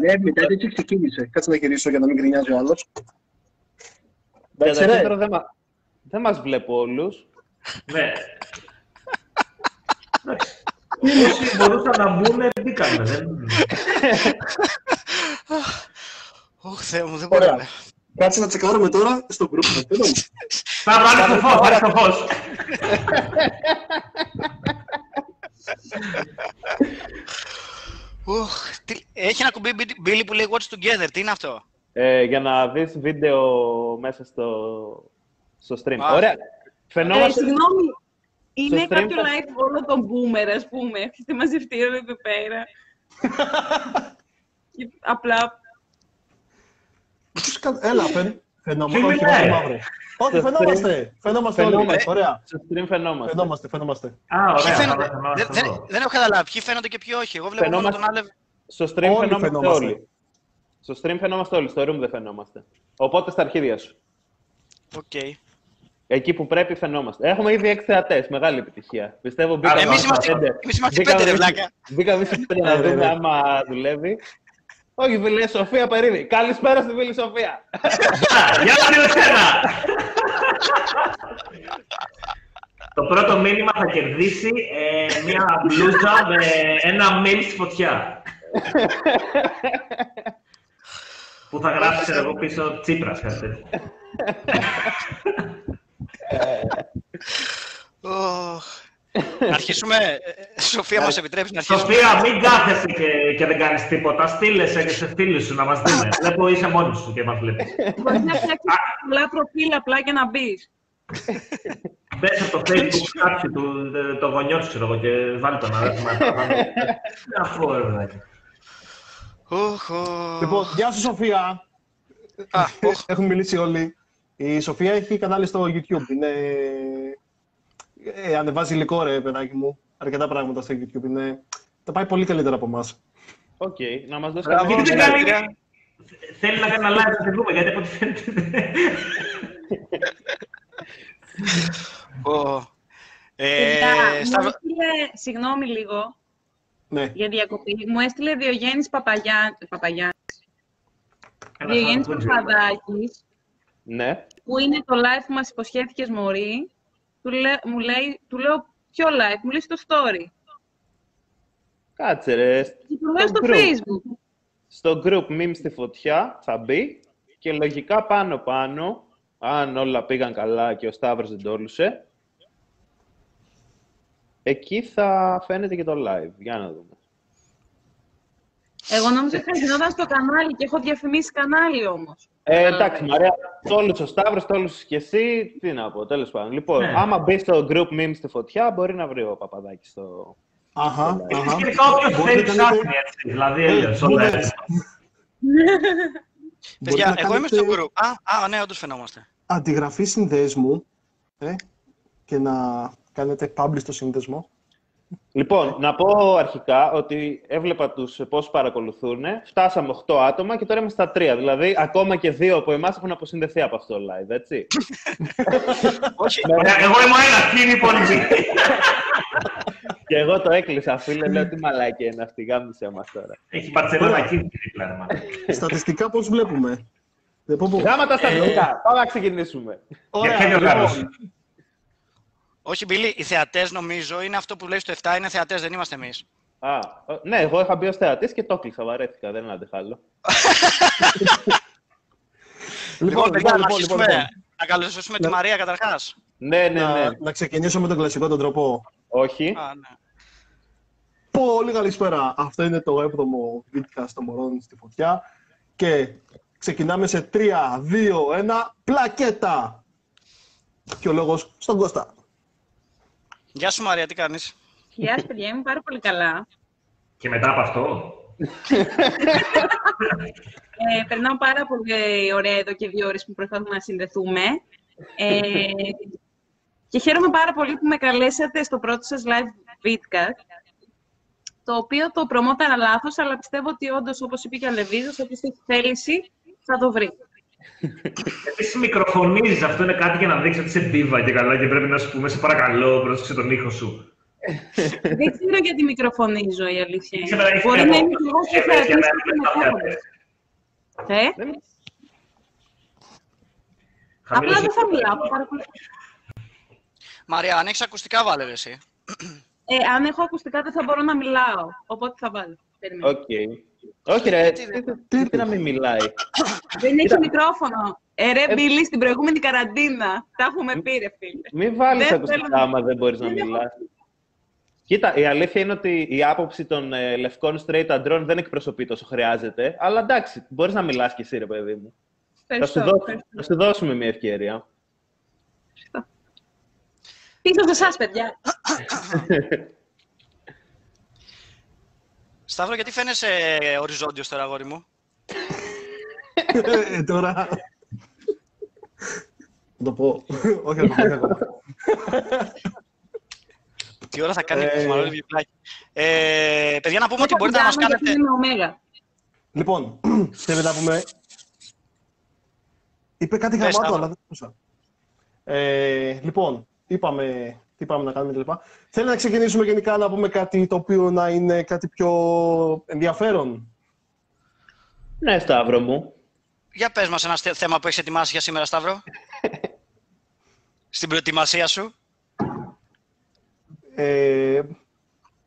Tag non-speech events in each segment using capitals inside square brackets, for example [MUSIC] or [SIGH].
Ναι, μετά έτσι ξεκίνησε. Κάτσε να γυρίσω για να μην γκρινιάζει ο άλλος. Για Εντάξει, το ρε. κέντρο δεν, μα... δεν μας βλέπω όλους. Ναι. Εντάξει. Όσοι μπορούσαν να μπουν, μπήκανε. Δεν... Ωχ, Θεέ μου, δεν Ωραία. μπορούμε. Κάτσε να τσεκάρουμε τώρα στο group. Θέλω μου. Θα βάλει το φως, βάλει το φως. [LAUGHS] Οχ, τι- Έχει ένα κουμπί Billy που λέει Watch Together. Τι είναι αυτό; Ε, για να δεις βίντεο μέσα στο, στο stream. Α. Ωραία. Ε, Φαινόμαστε... συγγνώμη, είναι stream κάποιο θα- live όλο τον boomer, ας πούμε. Έχετε μαζευτεί όλο εδώ πέρα. [LAUGHS] Και απλά, Τους κα- Έλα, φαι- φαινόμαστε. Τι Όχι, μιλάει; όχι, μαύρε. Όχι, Στο φαινόμαστε. Φαινόμαστε όλοι. Φαινόμαστε. Ωραία. Στο stream φαινόμαστε. Φαινόμαστε, φαινόμαστε. Α, Ποιοι ωραία. φαίνονται. θα δω, θα Δεν, δω, δεν, θα δω. δεν έχω καταλάβει ποιοι φαίνονται και ποιοι όχι. Εγώ βλέπω μόνο τον Φαινόμαστε- Άλευ. Στο stream Όλοι φαινόμαστε φαινόμαστε. όλοι. Στο stream φαινόμαστε όλοι, στο room δεν φαινόμαστε. Οπότε στα αρχίδια σου. Οκ. Εκεί που πρέπει φαινόμαστε. Έχουμε ήδη έξι θεατές. Μεγάλη επιτυχία. Πιστεύω μπήκαμε Εμείς στις είμαστε- πέντε. εμείς είμαστε Μπήκαμε πέντε, ρε στις- βλάκα. Μπήκαμε στις [LAUGHS] πέντε να Ε, ρε, δούμε ρε. άμα δουλεύει. Όχι, φίλε, Σοφία Περίδη. Καλησπέρα στη φίλη Σοφία. Α, Για να δείτε ένα. Το πρώτο μήνυμα θα κερδίσει ε, μια μπλούζα με ένα mail στη φωτιά. που θα γράψει ξέρω εγώ πίσω Τσίπρας, κάτι τέτοιο. Οχ. Να αρχίσουμε. ε, ε, Σοφία, μας επιτρέψεις να αρχίσουμε. Σοφία, μην κάθεσαι και, και δεν κάνεις τίποτα. Στείλεσαι και σε φίλους σου να μας δούμε. [LAUGHS] Βλέπω είσαι μόνος σου και μας βλέπεις. μπορείς να φτιάξεις πολλά προφίλ απλά για να μπεις. [LAUGHS] Μπες από το facebook κάποιου του, το- το γονιό σου, ξέρω εγώ, και βάλει τον αδέρφημα. Αφού, ρε παιδάκι. Οχ, οχ. Λοιπόν, γεια σου Σοφία. Α, οχ. Έχουν μιλήσει όλοι. Η Σοφία έχει κανάλι στο YouTube. Είναι... Ε, ανεβάζει υλικό ρε παιδάκι μου. Αρκετά πράγματα στο YouTube. Είναι... Τα πάει πολύ καλύτερα από εμάς. Οκ, να μας δώσεις Μπράβο, Γιατί δεν κάποια κάνει- Θέλει να κάνει ένα live να τη δούμε, γιατί από ό,τι φαίνεται. Ω. Ε, Παιδιά, στα- μου έστειλε, συγγνώμη λίγο Ναι. για διακοπή, μου έστειλε Διογέννης Παπαγιά... Παπαγιάννης, Ένα Διογέννης σάρκο, Παπαδάκης, Ναι. που είναι το live που μας υποσχέθηκες Μωρή, του, λέ, μου λέει, του λέω ποιο live, μου λέει στο story. Κάτσε ρε. Και του λέω Στο στο group. facebook. Στο group Meme στη φωτιά θα μπει και λογικά πάνω πάνω, αν όλα πήγαν καλά και ο Σταύρος δεν τόλουσε, εκεί θα φαίνεται και το live. Για να δούμε. Εγώ νόμιζα ότι θα γινόταν στο κανάλι και έχω διαφημίσει κανάλι όμως. Ε, εντάξει, Μαρία, τόλουσε ο Σταύρος, τόλουσες και εσύ, τι να πω, τέλος πάντων. Λοιπόν, Ναι. άμα μπει στο group Meme στη φωτιά, μπορεί να βρει ο Παπαδάκης το... Αχα, αχα. Γενικά όποιος Μπορείτε θέλει να κάνετε- ψάχνει έτσι, δηλαδή έλεος, όλα Μπορείτε- έτσι. Ε, [LAUGHS] Μπορείτε Παιδιά, να εγώ είμαι στο κάνετε group. Α, α, ναι, όντως φαινόμαστε. Αντιγραφή συνδέσμου ε, και να κάνετε publish το σύνδεσμο. Λοιπόν, να πω αρχικά ότι έβλεπα τους πόσους παρακολουθούν. Φτάσαμε 8 άτομα και τώρα είμαστε στα 3. Δηλαδή, ακόμα και δύο από εμάς έχουν αποσυνδεθεί από αυτό το live, έτσι. [LAUGHS] Όχι, Ωραία, Εγώ είμαι ο ένας, ποιοι είναι οι υπόλοιποι; και εγώ το έκλεισα, φίλε. Λέω τι μαλάκι είναι αυτή, γάμισε μας τώρα. Έχει Μπαρτσελώνα εκεί δίπλα, ρε μάνα. Στατιστικά πώς βλέπουμε; Δεν πω, πω. Γάμα τα στατιστικά. Πάμε να ξεκινήσουμε. Για ποια διοργάνωση. λοιπόν, όχι, Μπίλη, οι θεατές νομίζω είναι αυτό που λέει στο 7, είναι θεατές, δεν είμαστε εμείς. Α, ε, ναι, εγώ είχα μπει ως θεατής και το έκλεισα, βαρέθηκα, δεν αντεχάλω. [LAUGHS] Λοιπόν, παιδιά, να λοιπόν, αρχίσουμε. λοιπόν. Να καλωσορίσουμε τη Ναι. Μαρία καταρχάς. Ναι, ναι, ναι. Να, να ξεκινήσω με τον κλασικό τον τρόπο. Όχι. Α, ναι. Πολύ καλησπέρα. Αυτό είναι το 7ο βίντεο των μωρών στη φωτιά. Και ξεκινάμε σε 3, 2, 1, πλακέτα! Και ο λόγος στον Κώστα. Γεια σου, Μαρία, τι κάνεις; Γεια σας, παιδιά, είμαι πάρα πολύ καλά. Και μετά από αυτό, Ε, περνάω πάρα πολύ ωραία εδώ και δύο ώρες που προσπαθούμε να συνδεθούμε. Ε, και χαίρομαι πάρα πολύ που με καλέσατε στο πρώτο σας live vidcast, το οποίο το προμόταρα λάθος, αλλά πιστεύω ότι όντως, όπως είπε και ο Λεβίζος, όποιος έχει θέληση θα το βρει. Επίσης μικροφωνίζεις, αυτό είναι κάτι για να δείξεις ότι είσαι μπίβα και καλά και πρέπει να σου πούμε σε παρακαλώ, πρόσεξε τον ήχο σου. Δεν ξέρω γιατί μικροφωνίζω η αλήθεια. Είσαι είναι. παιδάκι Μπορεί και να εγώ. είναι και εγώ Είσαι και παιδάκι, θα για αρχίσω μένα να δεν μεταφέρω. Ε, απλά Χαμηλός δεν θα μιλάω. θα παρακολουθώ. Μαρία, αν έχεις ακουστικά, βάλε ρε εσύ. Ε, αν έχω ακουστικά δεν θα μπορώ να μιλάω. Οπότε θα βάλω. Περιμένω. Οκ. Όχι ρε, Τι τι- τι- τι να μην μιλάει. [LAUGHS] Δεν έχει μικρόφωνο. Ε, ρε, Μπίλη, στην προηγούμενη καραντίνα. Τα έχουμε πει, ρε, φίλε. Μην βάλεις Δεν ακουστικά θέλω να- άμα δεν μπορείς να Δεν έχω- μιλάς. Κοίτα, η αλήθεια είναι ότι η άποψη των ε, λευκών straight αντρών δεν εκπροσωπεί τόσο χρειάζεται. Αλλά εντάξει, μπορείς να μιλάς κι εσύ, ρε παιδί μου. Θα σου, Ευχαριστώ. δώσ- ευχαριστώ. θα σου δώσουμε μια ευκαιρία. Πίσω σε εσάς, παιδιά. [LAUGHS] Σταύρο, γιατί φαίνεσαι οριζόντιος τώρα, αγόρι μου; Ε, τώρα... Να το πω. Όχι, να το πω, όχι ακόμα. Τι ώρα θα κάνει Ε, το μαλώνει βιβλάκι. Ε, παιδιά, να πούμε ότι μπορείτε να μας Γιατί κάνετε... είμαι ωμέγα. Λοιπόν, [CLEARS THROAT] θέλετε να πούμε... Είπε κάτι Πες, γαμάτο, Σταύρο. αλλά δεν ακούσα. Ε, λοιπόν, είπαμε τι πάμε να κάνουμε κλπ. Θέλει να ξεκινήσουμε γενικά να πούμε κάτι το οποίο να είναι κάτι πιο ενδιαφέρον. Ναι, Σταύρο μου. Για πες μας ένα θε- θέμα που έχεις ετοιμάσει για σήμερα, Σταύρο. [LAUGHS] Στην προετοιμασία σου. Ε,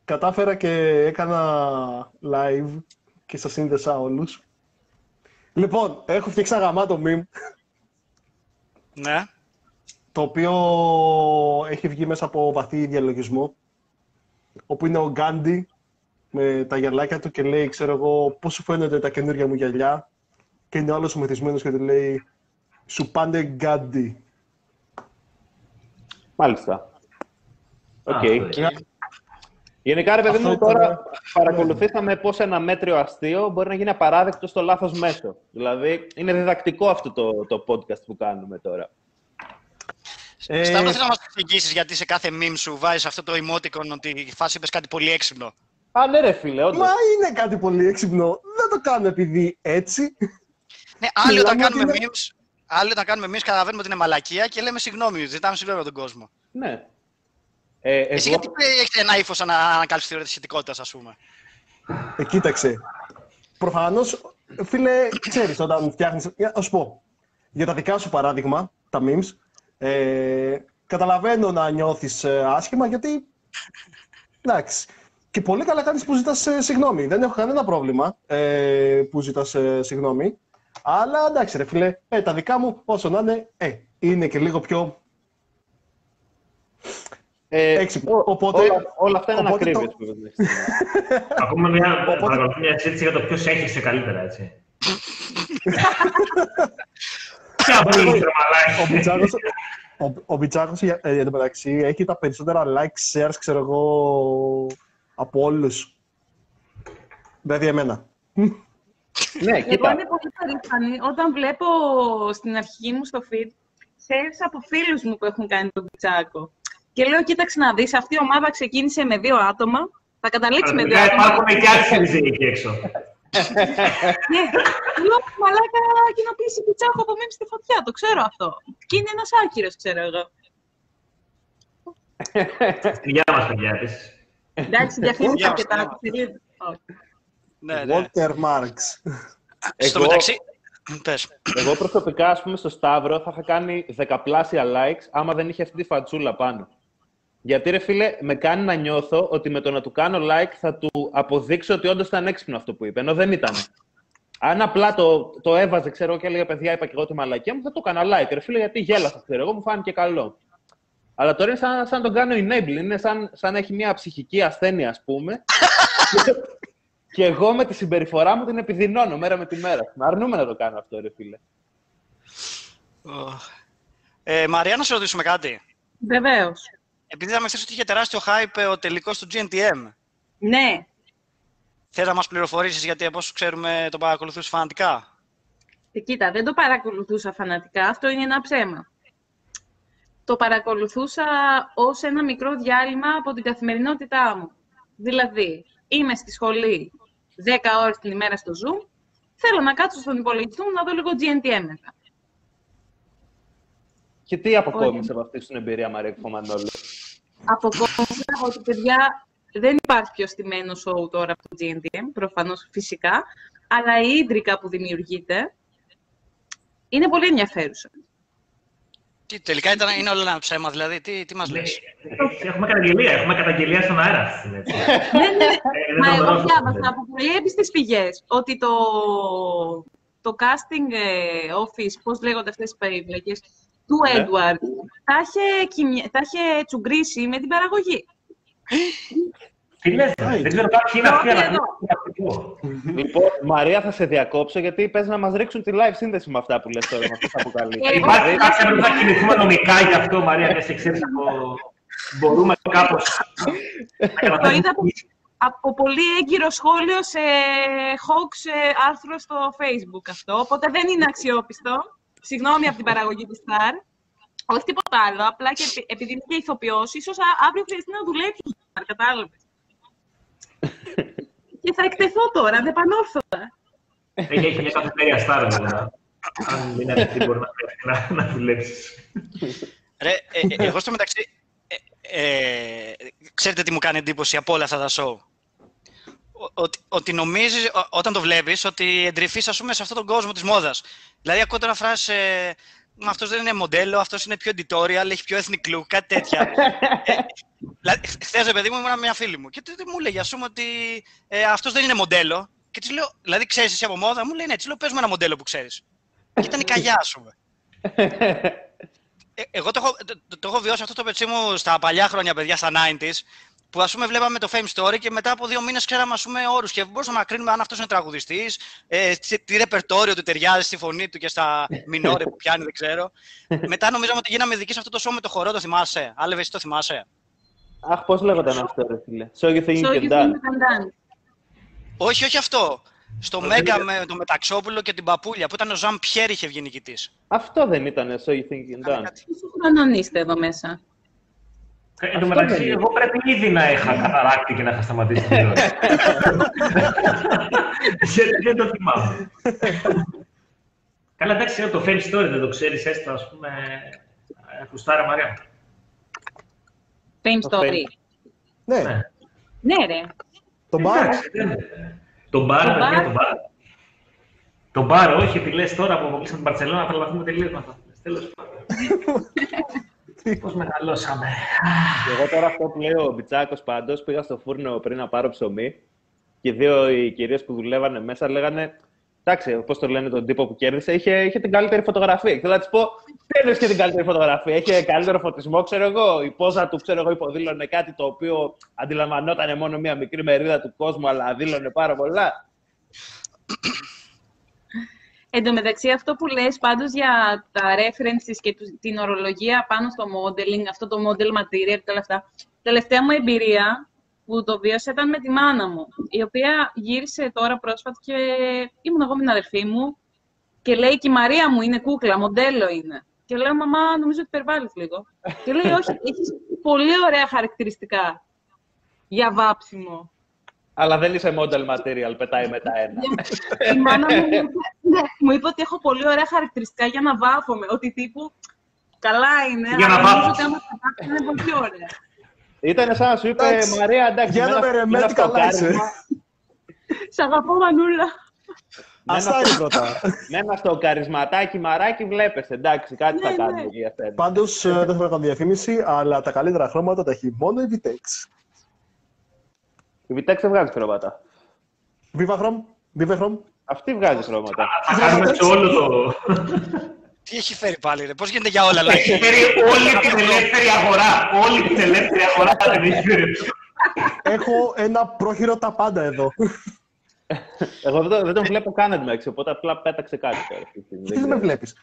κατάφερα και έκανα live και σας σύνδεσα όλους. Λοιπόν, έχω φτιάξει ένα γαμάτο meme, Ναι. Το οποίο έχει βγει μέσα από βαθύ διαλογισμό, όπου είναι ο Γκάντι με τα γυαλάκια του και λέει, ξέρω εγώ, πώς σου φαίνονται τα καινούργια μου γυαλιά; Και είναι όλος ο μεθυσμένος και του λέει, σου πάνε Γκάντι. Μάλιστα. ΟΚ. Α, αυτό Ε, Γενικά, ρε παιδί Αυτό μου, ήταν- τώρα παρακολουθήσαμε πώς ένα μέτριο αστείο μπορεί να γίνει απαράδεκτο στο λάθος μέσο. Δηλαδή, είναι διδακτικό αυτό το, το podcast που κάνουμε τώρα. Ε, Σταύρο, θέλω να μας εξηγήσεις γιατί σε κάθε meme σου βάζεις αυτό το emoticon ότι η φάση είπες κάτι πολύ έξυπνο. Α, ναι ρε φίλε, όντως. Μα είναι κάτι πολύ έξυπνο. Δεν το κάνω επειδή έτσι. Ναι, άλλοι όταν Μιλάμε κάνουμε ότι είναι- memes, άλλοι όταν κάνουμε memes καταλαβαίνουμε ότι είναι μαλακία και λέμε συγγνώμη, ζητάμε συγγνώμη από τον κόσμο. Ναι. Ε, Εσύ εγώ- γιατί έχετε ένα ύφος να ανακάλυψη θεωρία της σχετικότητα, ας πούμε; Ε, κοίταξε. Προφανώς, φίλε, ξέρεις όταν φτιάχνει. Να σου πω. Για τα δικά σου παράδειγμα, τα memes, ε, καταλαβαίνω να νιώθεις άσχημα γιατί. Εντάξει. Και πολύ καλά κάνεις που ζητάς συγγνώμη. Δεν έχω κανένα πρόβλημα ε, που ζητάς συγγνώμη. Αλλά εντάξει, ρε φίλε, ε, τα δικά μου όσο να είναι, ε, είναι και λίγο πιο ε, έξυπνο. ό- Οπότε- όλα, όλα αυτά είναι οπότε το- ανακρίβειες. που δεν έχεις. Ακούμε μια, Οπότε- παρακολουθούμε μια συζήτηση για το ποιος έχησε καλύτερα, έτσι. [LAUGHS] Ποια [LAUGHS] μπορεί να Ο μαλάκι. Μπιτσάκος, ο, ο Μπιτσάκος, για, ε, εν τω μεταξύ, έχει τα περισσότερα likes, shares, ξέρω εγώ, από όλους. Δηλαδή εμένα. ναι, Εγώ κοίτα. είμαι πολύ περήφανη όταν βλέπω στην αρχική μου στο feed shares από φίλους μου που έχουν κάνει τον πιτσάκο. Και λέω, κοίταξε να δεις, αυτή η ομάδα ξεκίνησε με δύο άτομα, θα καταλήξει με δύο Πραγματικά άτομα. υπάρχουν και άξιοι εκεί έξω. Ναι, λέω, μαλάκα, κοινοποίηση πιτσάκο από μέμψη στη φωτιά, το ξέρω αυτό. Και είναι ένας άκυρος, ξέρω εγώ. Στη γεια μας, παιδιά, επίσης. Εντάξει, διαφήμισα Γεια και σας, τα γεια θέλει- Όχι. Ναι, ναι. Watermarks. Στο Εγώ- μεταξύ. Πες. Εγώ προσωπικά, ας πούμε, στο Σταύρο θα είχα κάνει δεκαπλάσια likes άμα δεν είχε αυτή τη φατσούλα πάνω. Γιατί, ρε φίλε, με κάνει να νιώθω ότι με το να του κάνω like θα του αποδείξω ότι όντως ήταν έξυπνο αυτό που είπε, ενώ δεν ήταν. Αν απλά το, το έβαζε, ξέρω και έλεγε παιδιά, είπα και εγώ τη μαλακία μου, θα το έκανα like. Ρε φίλε, γιατί γέλασα, ξέρω εγώ, μου φάνηκε καλό. Αλλά τώρα είναι σαν, σαν να τον κάνω enable, είναι σαν, σαν να έχει μια ψυχική ασθένεια, ας πούμε. και, [LAUGHS] και εγώ με τη συμπεριφορά μου την επιδεινώνω μέρα με τη μέρα. Αρνούμε να το κάνω αυτό, ρε φίλε. Ε, Μαρία, να σε ρωτήσουμε κάτι. Βεβαίως. Επειδή είδαμε χθες ότι είχε τεράστιο hype ο τελικός του GNTM. Ναι, Θες να μας πληροφορήσεις γιατί από όσο ξέρουμε το παρακολουθούς φανατικά; Ε, Κοίτα, δεν το παρακολουθούσα φανατικά, αυτό είναι ένα ψέμα. Το παρακολουθούσα ως ένα μικρό διάλειμμα από την καθημερινότητά μου. Δηλαδή, είμαι στη σχολή 10 ώρες την ημέρα στο Zoom, θέλω να κάτσω στον υπολογιστή μου να δω λίγο GNTM μετά. Και τι αποκόμισε από αυτή την εμπειρία, Μαρία Κοφομανόλου. αποκόμισα ότι, παιδιά, δεν υπάρχει πιο στημένο show τώρα από το GNTM, προφανώς φυσικά, αλλά η ίντρικα που δημιουργείται είναι πολύ ενδιαφέρουσα. Τι, τελικά ήταν, είναι όλα ένα ψέμα, δηλαδή. Τι, τι μας λες; Έχουμε καταγγελία, έχουμε καταγγελία στον αέρα. [LAUGHS] ναι, ναι. Ε, Μα δεν εγώ το διάβασα από πολύ έμπιστες πηγές ότι το, το casting ε, office, πώς λέγονται αυτές οι περίπλοκες, του Ναι. Edward, τα είχε, κοιμια- τα είχε τσουγκρίσει με την παραγωγή. Τι λες, Άι. δεν ξέρω κάποιοι είναι αυτοί, Όχι αλλά εδώ. είναι αυτό. Λοιπόν, Μαρία, θα σε διακόψω γιατί πες να μας ρίξουν τη live σύνδεση με αυτά που λες τώρα, με αυτές τις αποκαλύψεις. Ε, Υπάρχει όχι, κάποια όχι. που θα κινηθούμε νομικά για αυτό, Μαρία, δεν σε ξέρεις από... Μπορούμε κάπως... Το είδα από, από πολύ έγκυρο σχόλιο σε Hawks ε, άρθρο στο Facebook αυτό, οπότε δεν είναι αξιόπιστο. Συγγνώμη από την παραγωγή της Star. Όχι τίποτα άλλο, απλά και επει- επειδή είναι και ηθοποιός, ίσως α- αύριο χρειαστεί να δουλέψει στο Star, κατάλαβες. [LAUGHS] και θα εκτεθώ τώρα, δεν πανόρθωτα. Έχει έχει μια καφετέρια στάρα, βέβαια. Αν είναι αυτή, μπορεί να χρειαστεί να, να δουλέψεις. Ρε, ε, ε, εγώ στο μεταξύ, ε, ε, ξέρετε τι μου κάνει εντύπωση από όλα αυτά τα show; Ο- Ότι, ότι νομίζεις, ο- όταν το βλέπεις, ότι εντρυφείς, ας πούμε, σε αυτόν τον κόσμο της μόδας. Δηλαδή, ακούω τώρα φράσεις, ε, «Μα αυτός δεν είναι μοντέλο, αυτός είναι πιο editorial, έχει πιο ethnic look, κάτι τέτοια. [LAUGHS] ε, δηλαδή, χθες, ρε παιδί μου, ήμουν με μια φίλη μου και τι, τι μου έλεγε, ας πούμε, ότι ε, αυτός δεν είναι μοντέλο. Και της λέω, δηλαδή, ξέρεις εσύ από μόδα, μου λέει, ναι, της λέω, πες μου ένα μοντέλο που ξέρεις. Και ήταν η καγιά, ας πούμε. [LAUGHS] Ε, εγώ το έχω, το, το έχω βιώσει αυτό το πετσί μου στα παλιά χρόνια, παιδιά, στα 90s, που ας πούμε βλέπαμε το Fame Story και μετά από δύο μήνες ξέραμε ας πούμε όρους και μπορούσαμε να κρίνουμε αν αυτός είναι τραγουδιστής, ε, τι, τι ρεπερτόριο του ταιριάζει στη φωνή του και στα μινόρε που πιάνει, δεν ξέρω. μετά νομίζαμε ότι γίναμε ειδικοί σε αυτό το show με το χορό, το θυμάσαι; Άλεβε, εσύ το θυμάσαι; Αχ, πώς λέγονταν αυτό, ρε φίλε; So you think you So can you dance. think you can dance. Όχι, όχι αυτό. Στο Μέγκα με το Μεταξόπουλο και την Παπούλια, που ήταν ο Ζαν Πιέρ είχε βγει νικητής. Αυτό δεν ήταν So you think you can dance. Πόσο χρονών είστε εδώ μέσα; Ε, Εν τω μεταξύ, δεν είναι. εγώ πρέπει ήδη να είχα καταράκτη και να είχα σταματήσει την τηλεόραση. Γιατί δεν το θυμάμαι. Καλά, εντάξει, το Fame Story δεν το ξέρεις, έστω, ας πούμε, ε, κουστάρα Μαρία. Fame Το Story. Fame. Ναι, Ναι. Ναι, ρε. τον μπαρ. Εντάξει, δεν είναι. Το μπαρ, Το παιδιά, μπαρ. το μπαρ. Το μπαρ, όχι, επειδή λες τώρα που αποκλείσαμε την Παρσελόνα, θα τρελαθούμε τελείως με αυτά. Τέλος πάντων. [LAUGHS] Πώς μεγαλώσαμε. Και εγώ τώρα αυτό που λέει ο Μπιτσάκος πάντως, πήγα στο φούρνο πριν να πάρω ψωμί και δύο οι κυρίες που δουλεύανε μέσα λέγανε. Εντάξει, πώς το λένε τον τύπο που κέρδισε, είχε, είχε την καλύτερη φωτογραφία. Και θέλω να της πω, δεν είναι και την καλύτερη φωτογραφία. Είχε καλύτερο φωτισμό, ξέρω εγώ. Η πόζα του, ξέρω εγώ, υποδήλωνε κάτι το οποίο αντιλαμβανόταν μόνο μία μικρή μερίδα του κόσμου, αλλά δήλωνε πάρα πολλά. Εν τω μεταξύ, αυτό που λες πάντως για τα references και του- την ορολογία πάνω στο modeling, αυτό το model material και όλα αυτά, τελευταία μου εμπειρία που το βίωσα ήταν με τη μάνα μου, η οποία γύρισε τώρα πρόσφατα και ήμουν εγώ με την αδερφή μου και λέει και η Μαρία μου είναι κούκλα, μοντέλο είναι. Και λέω, μαμά, νομίζω ότι υπερβάλλεις λίγο. και λέει, όχι, έχεις πολύ ωραία χαρακτηριστικά για βάψιμο. Αλλά δεν είσαι model material, πετάει μετά ένα. Η μάνα μου μου είπε, ναι, μου είπε ότι έχω πολύ ωραία χαρακτηριστικά για να βάφομαι. Ότι τύπου καλά είναι, Για να αλλά νομίζω βάφεις. ότι άμα τα βάφεις είναι πολύ πιο ωραία. Ήταν σαν να σου είπε Εντάξει, Μαρία, εντάξει. για με να ένα- με με ρεμέτ ένα καλά είσαι. στοκάρισμα- Σ' αγαπώ, Μανούλα. με ένα Αυτά είναι πρώτα. Με ένα στο καρισματάκι μαράκι βλέπεις, εντάξει, κάτι θα Ναι, κάνουμε ναι. για σένα. Πάντως δεν θέλω να κάνω διαφήμιση, αλλά τα καλύτερα χρώματα τα έχει μόνο η Vitex. Η Vitex δεν βγάζει χρώματα. Vivachrom, Vivachrom. Αυτή βγάζει χρώματα. Θα κάνουμε σε όλο το... Τι έχει φέρει πάλι, ρε. Πώς γίνεται για όλα, αλλά Έχει φέρει όλη την ελεύθερη αγορά. Όλη την ελεύθερη αγορά δεν έχει φέρει. Έχω ένα πρόχειρο τα πάντα εδώ. Εγώ δεν, το- δεν τον βλέπω καν εντωμεταξύ, οπότε απλά πέταξε κάτι τώρα. αυτή τη στιγμή. Τι δεν με βλέπεις;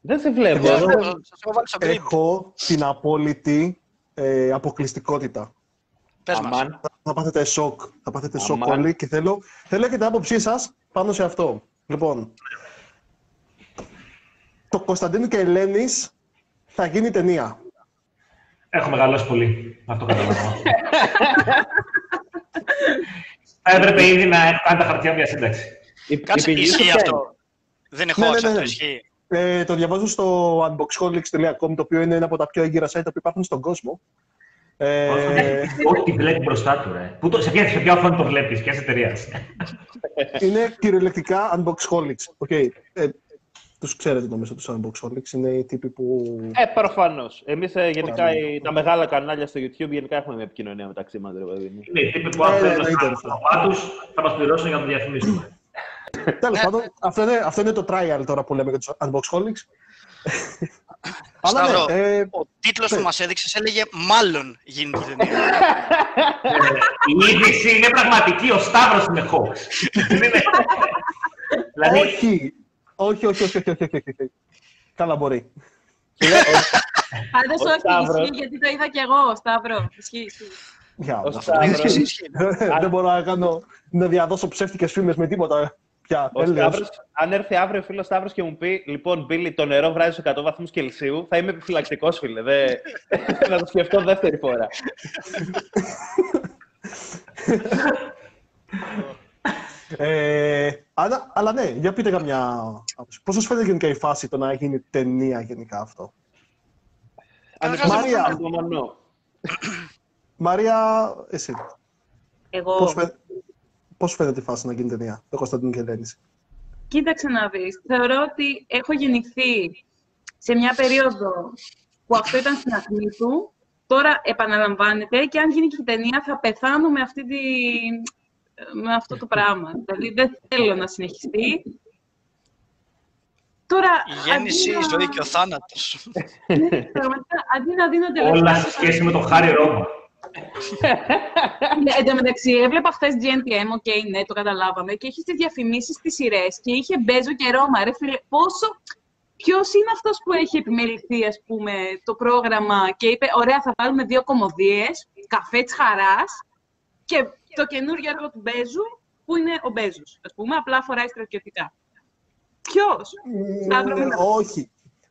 Δεν σε βλέπω. Εγώ- δεν- σας έχω βάλει στο grid. Έχω την απόλυτη ε, αποκλειστικότητα. Πες μας. Αμάν. Θα πάθετε σοκ. Θα πάθετε σοκ Αμάν. όλοι και θέλω, θέλω και την άποψή σας πάνω σε αυτό. Λοιπόν, το Κωνσταντίνου και Ελένης θα γίνει ταινία. Έχω μεγαλώσει πολύ. Αυτό καταλαβαίνω. Θα έπρεπε ήδη να έχω κάνει τα χαρτιά μια σύνταξη. Η- η Κάτσε, πηγή σου ισχύει ποια αυτό. Δεν έχω Ναι, ναι, αυτό, ναι, ναι. ισχύει. Ε, το διαβάζω στο unboxholics.com, το οποίο είναι ένα από τα πιο έγκυρα site που υπάρχουν στον κόσμο. Ε, Ό,τι βλέπει μπροστά του, ρε. Πού το, σε, ποια, σε ποια οθόνη το βλέπεις, ποιας εταιρείας. είναι κυριολεκτικά unboxholics. Okay. Ε, τους ξέρετε νομίζω τους unboxholics. Είναι οι τύποι που... Ε, προφανώς. Εμείς γενικά οι- τα μεγάλα κανάλια στο YouTube γενικά έχουμε μια επικοινωνία μεταξύ μας. Είναι οι τύποι που αν Ε, θέλουν εννοείται, να ρε. σταματά τους, θα μας πληρώσουν για να το διαφημίσουμε. Τέλος πάντων, αυτό είναι, αυτό είναι το trial τώρα που λέμε για τους unboxholics. Αλλά Σταύρο, ναι, ε, ο τίτλος που ναι. μας έδειξες έλεγε «Μάλλον γίνεται η ταινία». Ε, Η είδηση είναι πραγματική, ο Σταύρος είναι Hawks. Δεν είναι- Δηλαδή, όχι. Όχι, όχι, όχι, όχι, όχι, όχι, όχι. Καλά μπορεί. Πάντως Ο όχι, Σταύρος. ισχύει, γιατί το είδα κι εγώ, Σταύρος. Ισχύει, ισχύει. Για, Ο να- Σταύρος. Δεν μπορώ να κάνω, να διαδώσω ψεύτικες φήμες με τίποτα πια. Ο Έλεος. Σταύρος, αν έρθει αύριο ο φίλος Σταύρος και μου πει: Λοιπόν, Μπίλι, το νερό βράζει στου 100 βαθμούς Κελσίου, θα είμαι επιφυλακτικός, φίλε. Δεν... [LAUGHS] θα το σκεφτώ δεύτερη φορά. [LAUGHS] Ε, αλλά, αλλά ναι, για πείτε καμιά άποψη. Πώς σας φαίνεται γενικά η φάση το να γίνει ταινία γενικά αυτό; Καταρχάς, Μαρία. Ανυπομονώ. Μαρία, εσύ. Εγώ. Πώς, φαι... πώς φαίνεται η φάση να γίνει ταινία, το Κωνσταντίνο και Ελένης. Κοίταξε να δεις. Θεωρώ ότι έχω γεννηθεί σε μια περίοδο που αυτό ήταν στην ακμή του. Τώρα επαναλαμβάνεται και αν γίνει και η ταινία θα πεθάνω με, αυτή τη... με αυτό το πράγμα. Δηλαδή δεν θέλω να συνεχιστεί. Τώρα, Η γέννηση, η αντί να- ζωή και ο θάνατος. Ναι, πραγματικά, αντί να δίνονται όλα λεφτά... σε σχέση με τον Χάρη Ρώμα. Ναι, εν τω μεταξύ, έβλεπα χθε GNTM, ΟΚ, ναι, το καταλάβαμε, και είχε τις διαφημίσεις στις σειρές και είχε Μπέζο και Ρώμα. Ρε φίλε, πόσο. Ποιος είναι αυτός που έχει επιμεληθεί, ας πούμε, το πρόγραμμα και είπε: Ωραία, θα βάλουμε δύο κομμωδίες, καφέ τη χαρά και το καινούργιο έργο του Μπέζου, που είναι ο Μπέζος. Α πούμε, απλά φοράει στρατιωτικά. Ποιος; Σταύρο, Ε, μην τα- όχι.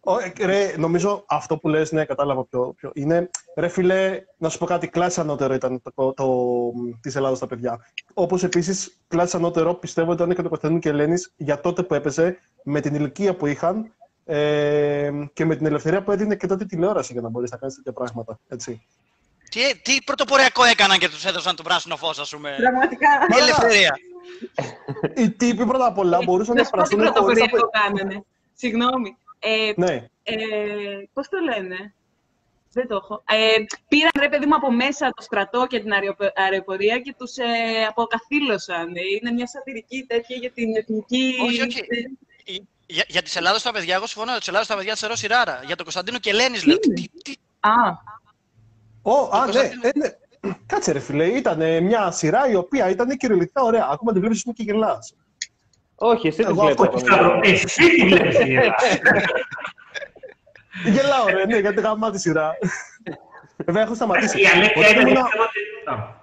Ω, ε, Ρε, νομίζω αυτό που λες, ναι, κατάλαβα ποιο, ποιο. Είναι, ρε φίλε, να σου πω κάτι, κλάση ανώτερο ήταν το, το, το, της Ελλάδας στα παιδιά. Όπως επίσης, κλάση ανώτερο πιστεύω ήταν και το Κωνσταντίνου και Ελένης για τότε που έπαιζε, με την ηλικία που είχαν ε, και με την ελευθερία που έδινε και τότε η τηλεόραση για να μπορείς να κάνεις τέτοια πράγματα. Έτσι. Τι, τι πρωτοποριακό έκαναν και τους έδωσαν το πράσινο φως, ας πούμε. Πραγματικά. Η ελευθερία. Οι τύποι πρώτα απ' όλα μπορούσαν να Να σου πω τι εκφραστούν χωρίς να... πρωτοποριακό κάνανε. Συγγνώμη. Ε, Ναι, Ε, πώς το λένε; Δεν το έχω. Ε, πήραν, ρε παιδί μου, από μέσα το στρατό και την αεροπο- αεροπορία και τους ε, αποκαθήλωσαν. Ε, Είναι μια σατυρική τέτοια για την εθνική... Όχι, όχι. Η- Για, για τις Ελλάδος τα παιδιά, εγώ συμφωνώ. Για τις Ελλάδος τα παιδιά της Ρώσης Ράρα. Για τον Κωνσταντίνο και Ελένης, λέω. Τι, τι, τι, Α, Ω, α, ναι, Κωνσταντίνο. ε, ναι. Κάτσε ρε φίλε, ήταν μια σειρά η οποία ήταν κυριολεκτικά ωραία. Ακόμα τη βλέπεις και γελάς. Όχι, εσύ το Εγώ βλέπω. αυτό Σταύρο, εσύ τι βλέπεις γελάς. Γελάω ρε, ναι, γιατί γαμά τη σειρά. Βέβαια, έχω σταματήσει. Η αλήθεια Όταν είναι ότι ήμουνα- πιστεύω ότι... Α.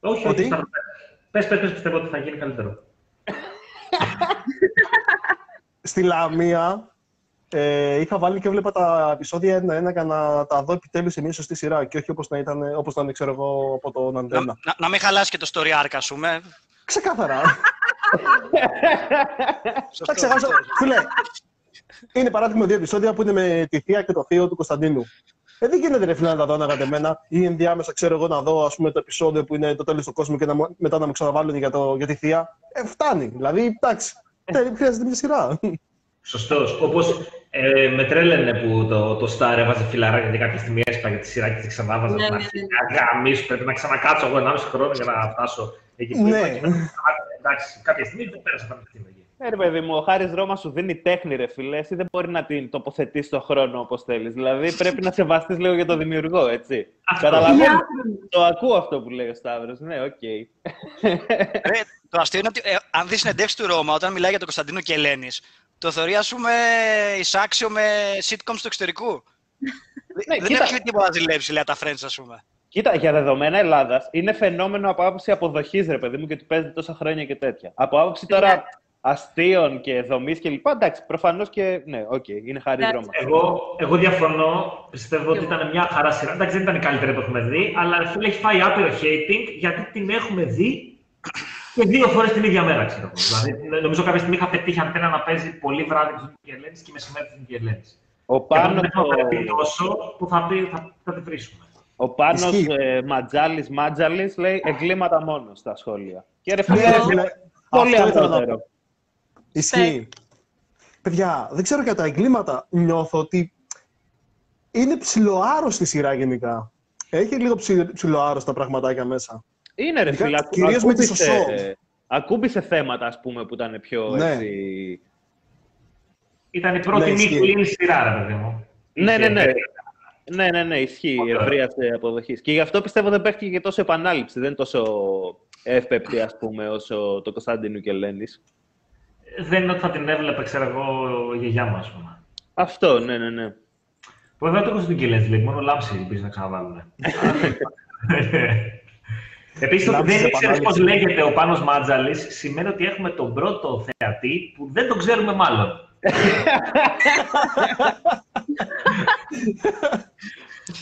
Όχι, Ότι; όχι, Σταύρο. Πες, πες, πες, πιστεύω ότι θα γίνει καλύτερο. Στη Λαμία ε, είχα βάλει και έβλεπα τα επεισόδια ένα-ένα για να τα δω επιτέλους σε μια σωστή σειρά και όχι όπως να ήταν, όπως να είναι, ξέρω εγώ, από τον να, Αντένα. να, να μην χαλάσει και το story arc, ας πούμε. Ξεκάθαρα. Θα Σωστό, ξεχάσω. σωστό. Φίλε, είναι παράδειγμα δύο επεισόδια που είναι με τη θεία και το θείο του Κωνσταντίνου. Ε, δεν γίνεται ρε φίλε να τα δω ανακατεμένα ή ενδιάμεσα ξέρω εγώ να δω ας πούμε, το επεισόδιο που είναι το τέλος του κόσμου και να, μου- μετά να μου ξαναβάλουν για, το, για τη θεία. Ε, φτάνει. Δηλαδή, εντάξει. Δεν χρειάζεται μια σειρά. Σωστός. Όπως ε, με τρέλαινε που το, το Star έβαζε φιλαράκια και κάποια στιγμή έσπαγε τη σειρά και τη ξανάβαζε Ναι, στην ναι, αρχή. ναι. Γαμίσου, πρέπει να ξανακάτσω εγώ 1,5 χρόνο για να φτάσω εκεί που Ναι. Είπα. και να- Εντάξει, κάποια στιγμή δεν πέρασα τα παιχνίδια. Ε, ρε παιδί μου, ο Χάρης Ρώμα σου δίνει τέχνη, ρε φίλε. Εσύ δεν μπορείς να την τοποθετείς στον χρόνο όπως θέλεις. Δηλαδή πρέπει να σεβαστείς λίγο για το δημιουργό, έτσι. Αυτό. Καταλαβαίνω. Για- Το ακούω αυτό που λέει ο Σταύρος. Ναι, ΟΚ. Ρε, το αστείο είναι ότι ε, αν δεις συνεντεύξεις του Ρώμα, όταν μιλάει για τον Κωνσταντίνο και Ελένης, το θεωρεί, ας πούμε, ισάξιο με sitcoms του εξωτερικού. Ναι, Δεν κοίτα. έχει τίποτα να ζηλέψει, λέει τα Friends, ας πούμε. Κοίτα, για δεδομένα Ελλάδας είναι φαινόμενο από άποψη αποδοχής, ρε παιδί μου, και ότι παίζεται τόσα χρόνια και τέτοια. Από άποψη τώρα αστείων και δομής κλπ. Εντάξει, προφανώς και. Ναι, ΟΚ, είναι Χάρη Εντάξει. Ρώμα. Εγώ, εγώ διαφωνώ. Πιστεύω ότι Εγώ. ήταν μια χαρά σειρά. Εντάξει, δεν ήταν η καλύτερη που έχουμε δει, αλλά φίλε έχει φάει άπειρο hating γιατί την έχουμε δει και δύο φορές την ίδια μέρα, ξέρω εγώ. Δηλαδή, νομίζω κάποια στιγμή είχα πετύχει Αντέννα να παίζει πολύ βράδυ του Ελένη και μεσημέρι του Ελένη. Ο Πάνω Πάνο, το... το, τόσο που θα, πει, θα, θα τη βρίσκουμε. Ο Πάνος Ισχύει. ε, Ματζάλης, Μάτζαλης λέει εγκλήματα μόνος στα σχόλια. Και ρε Ναι, φίλε, ρε φίλε, πολύ αυτό ήθελα να αμφότερο. πω. Ισχύει. Παιδιά, δεν ξέρω για τα εγκλήματα. Νιώθω ότι είναι ψιλοάρρωστη η σειρά γενικά. Έχει λίγο ψι- ψιλοάρρωστα πραγματάκια μέσα. Είναι ρε Ειδικά- φίλε, ακού- κυρίως με τις ακούμπησε, οσό. ακούμπησε θέματα ας πούμε που ήταν πιο Ναι. έτσι... Ήταν η πρώτη Ναι, μη ισχύει. clean σειρά, ρε παιδί μου. Ναι, ναι, ναι. Είχε- Ναι, ναι, ναι, ισχύει η Ωραία. ευρεία αποδοχής. Και γι' αυτό πιστεύω δεν παίχτηκε και τόσο επανάληψη. Δεν είναι τόσο εύπεπτη, ας πούμε, όσο το Κωνσταντίνου και Ελένης. Δεν είναι ότι θα την έβλεπε, ξέρω εγώ, η γιαγιά μου, ας πούμε. Αυτό, ναι, ναι, ναι. Που εδώ το έχω στην Killers League, μόνο λάμψη ελπίζω να ξαναβάλουν. [LAUGHS] Επίσης, το ότι Λάμψης δεν ήξερε πώς επανάληψη. λέγεται ο Πάνος Μάτζαλης σημαίνει ότι έχουμε τον πρώτο θεατή που δεν τον ξέρουμε μάλλον.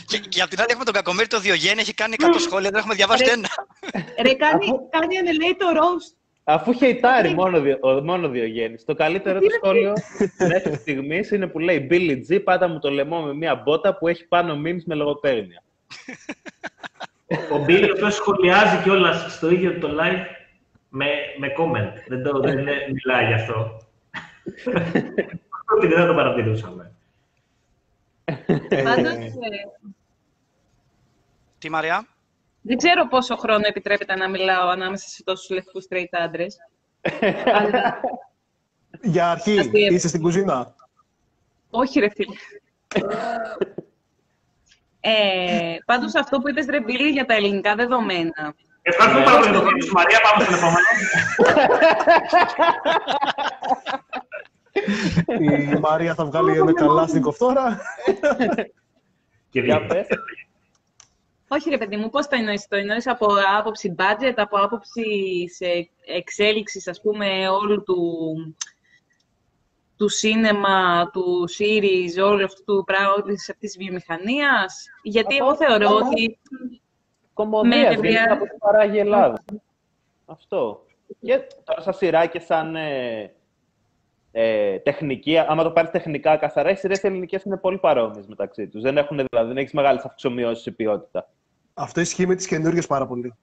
Και, και απ' την άλλη έχουμε τον Κακομύρη το Διογέννη, έχει κάνει 100 σχόλια, δεν έχουμε διαβάσει Ρε. ένα. Ρε, κάνει, κάνει ανελέει το roast. Αφού χεϊτάρει μόνο, διο, ο- μόνο Διογέννης. Το καλύτερο του σχόλιο μέχρι στιγμής είναι που λέει Billy G, πάτα μου το λαιμό με μια μπότα που έχει πάνω memes με λογοπαίγνια. Ο Μπίλ, ο οποίος σχολιάζει κιόλας στο ίδιο το live με, με comment. Δεν, το, δεν είναι- μιλάει γι' αυτό. Ότι δεν το παρατηρούσαμε. Πάντως, Ε, ε, Τι Μαριά. δεν ξέρω πόσο χρόνο επιτρέπεται να μιλάω ανάμεσα σε τόσους λευκούς straight άντρες. Αλλά [LAUGHS] για αρχή, Αστείο. είσαι στην κουζίνα. όχι ρε φίλε. ε, πάντως αυτό που είπες ρε Μπίλη για τα ελληνικά δεδομένα. Ευχαριστούμε πάρα πολύ τον φίλο σου, Μαρία. Πάμε στον επόμενο. [LAUGHS] Η Μαρία θα βγάλει ένα καλά στην κοφτόρα. Και Για δύο. πες. Όχι ρε παιδί μου, πώς το εννοείς, το εννοείς από άποψη budget, από άποψη σε εξέλιξης, ας πούμε, όλου του, του σίνεμα, του series, όλου αυτού του πράγματος, αυτής της βιομηχανίας. Γιατί Από- εγώ θεωρώ από- ότι Κομμωδία, Με παιδιά. γενικά, από την παράγει η Ελλάδα. Αυτό. Και τώρα σαν σειρά και σαν ε, ε, τεχνική, άμα το πάρεις τεχνικά καθαρά, οι σειρές ελληνικές είναι πολύ παρόμοιες μεταξύ τους. Δεν έχουν δηλαδή, δεν έχεις μεγάλες αυξομοιώσεις σε ποιότητα. Αυτό ισχύει με τις καινούργιες πάρα πολύ.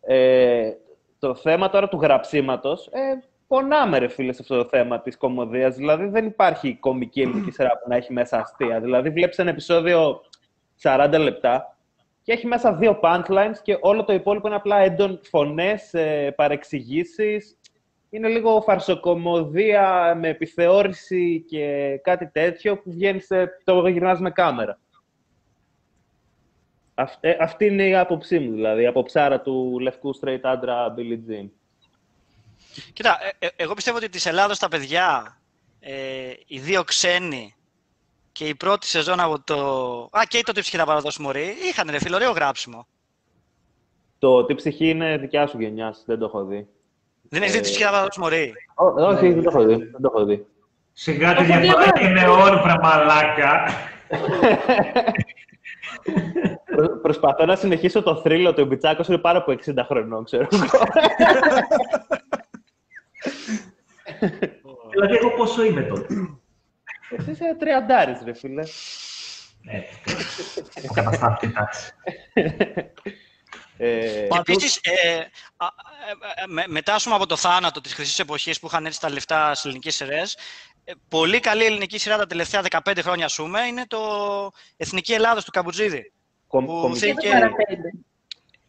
Ε, το θέμα τώρα του γραψίματος, ε, πονάμε ρε φίλε σε αυτό το θέμα της κομμωδίας. Δηλαδή δεν υπάρχει κομική ελληνική [CLEARS THROAT] σειρά που να έχει μέσα αστεία. Δηλαδή βλέπεις ένα επεισόδιο 40 λεπτά και έχει μέσα δύο punchlines και όλο το υπόλοιπο είναι απλά έντον φωνές, ε, παρεξηγήσεις. Είναι λίγο φαρσοκομωδία με επιθεώρηση και κάτι τέτοιο που βγαίνει σε, το γυρνάς με κάμερα. Αυ- ε, αυτή είναι η άποψή μου, δηλαδή, η αποψάρα του λευκού straight άντρα Billy Jean. Κοίτα, ε, ε, εγώ πιστεύω ότι της Ελλάδος τα παιδιά, ε, οι δύο ξένοι και η πρώτη σεζόν από το... Α, και η τότε ψυχή θα παραδώσει μωρή, είχαν ρε φίλο, ωραίο γράψιμο. Το τι ψυχή είναι δικιά σου γενιάς, δεν το έχω δει. Δεν έχει δει τη ψυχή θα παραδώσει μωρή. Ω, όχι, δεν το έχω δει. Δεν το έχω δει. Σιγά τη Το έχω διαφορά διαβάσει. είναι όρπρα μαλάκα. Προ- προσπαθώ να συνεχίσω το θρύλο του. Ο Μπιτσάκος είναι πάρα από 60 χρονών, ξέρω εγώ. Δηλαδή, εγώ πόσο είμαι τότε. Εσύ είσαι τριαντάρης, ρε φίλε. Ναι, ο καταστάτη, εντάξει. Ε, Πάντως- Επίση, ε, α, ε, ε, με, μετά ας πούμε, από το θάνατο της χρυσής εποχής που είχαν έρθει τα λεφτά στις ελληνικές σειρές, πολύ καλή ελληνική σειρά τα τελευταία 15 χρόνια, ας πούμε, είναι το Εθνική Ελλάδος του Καμπουτζίδη. κομ- που κομική. θεί- Και και- το παραπέντε.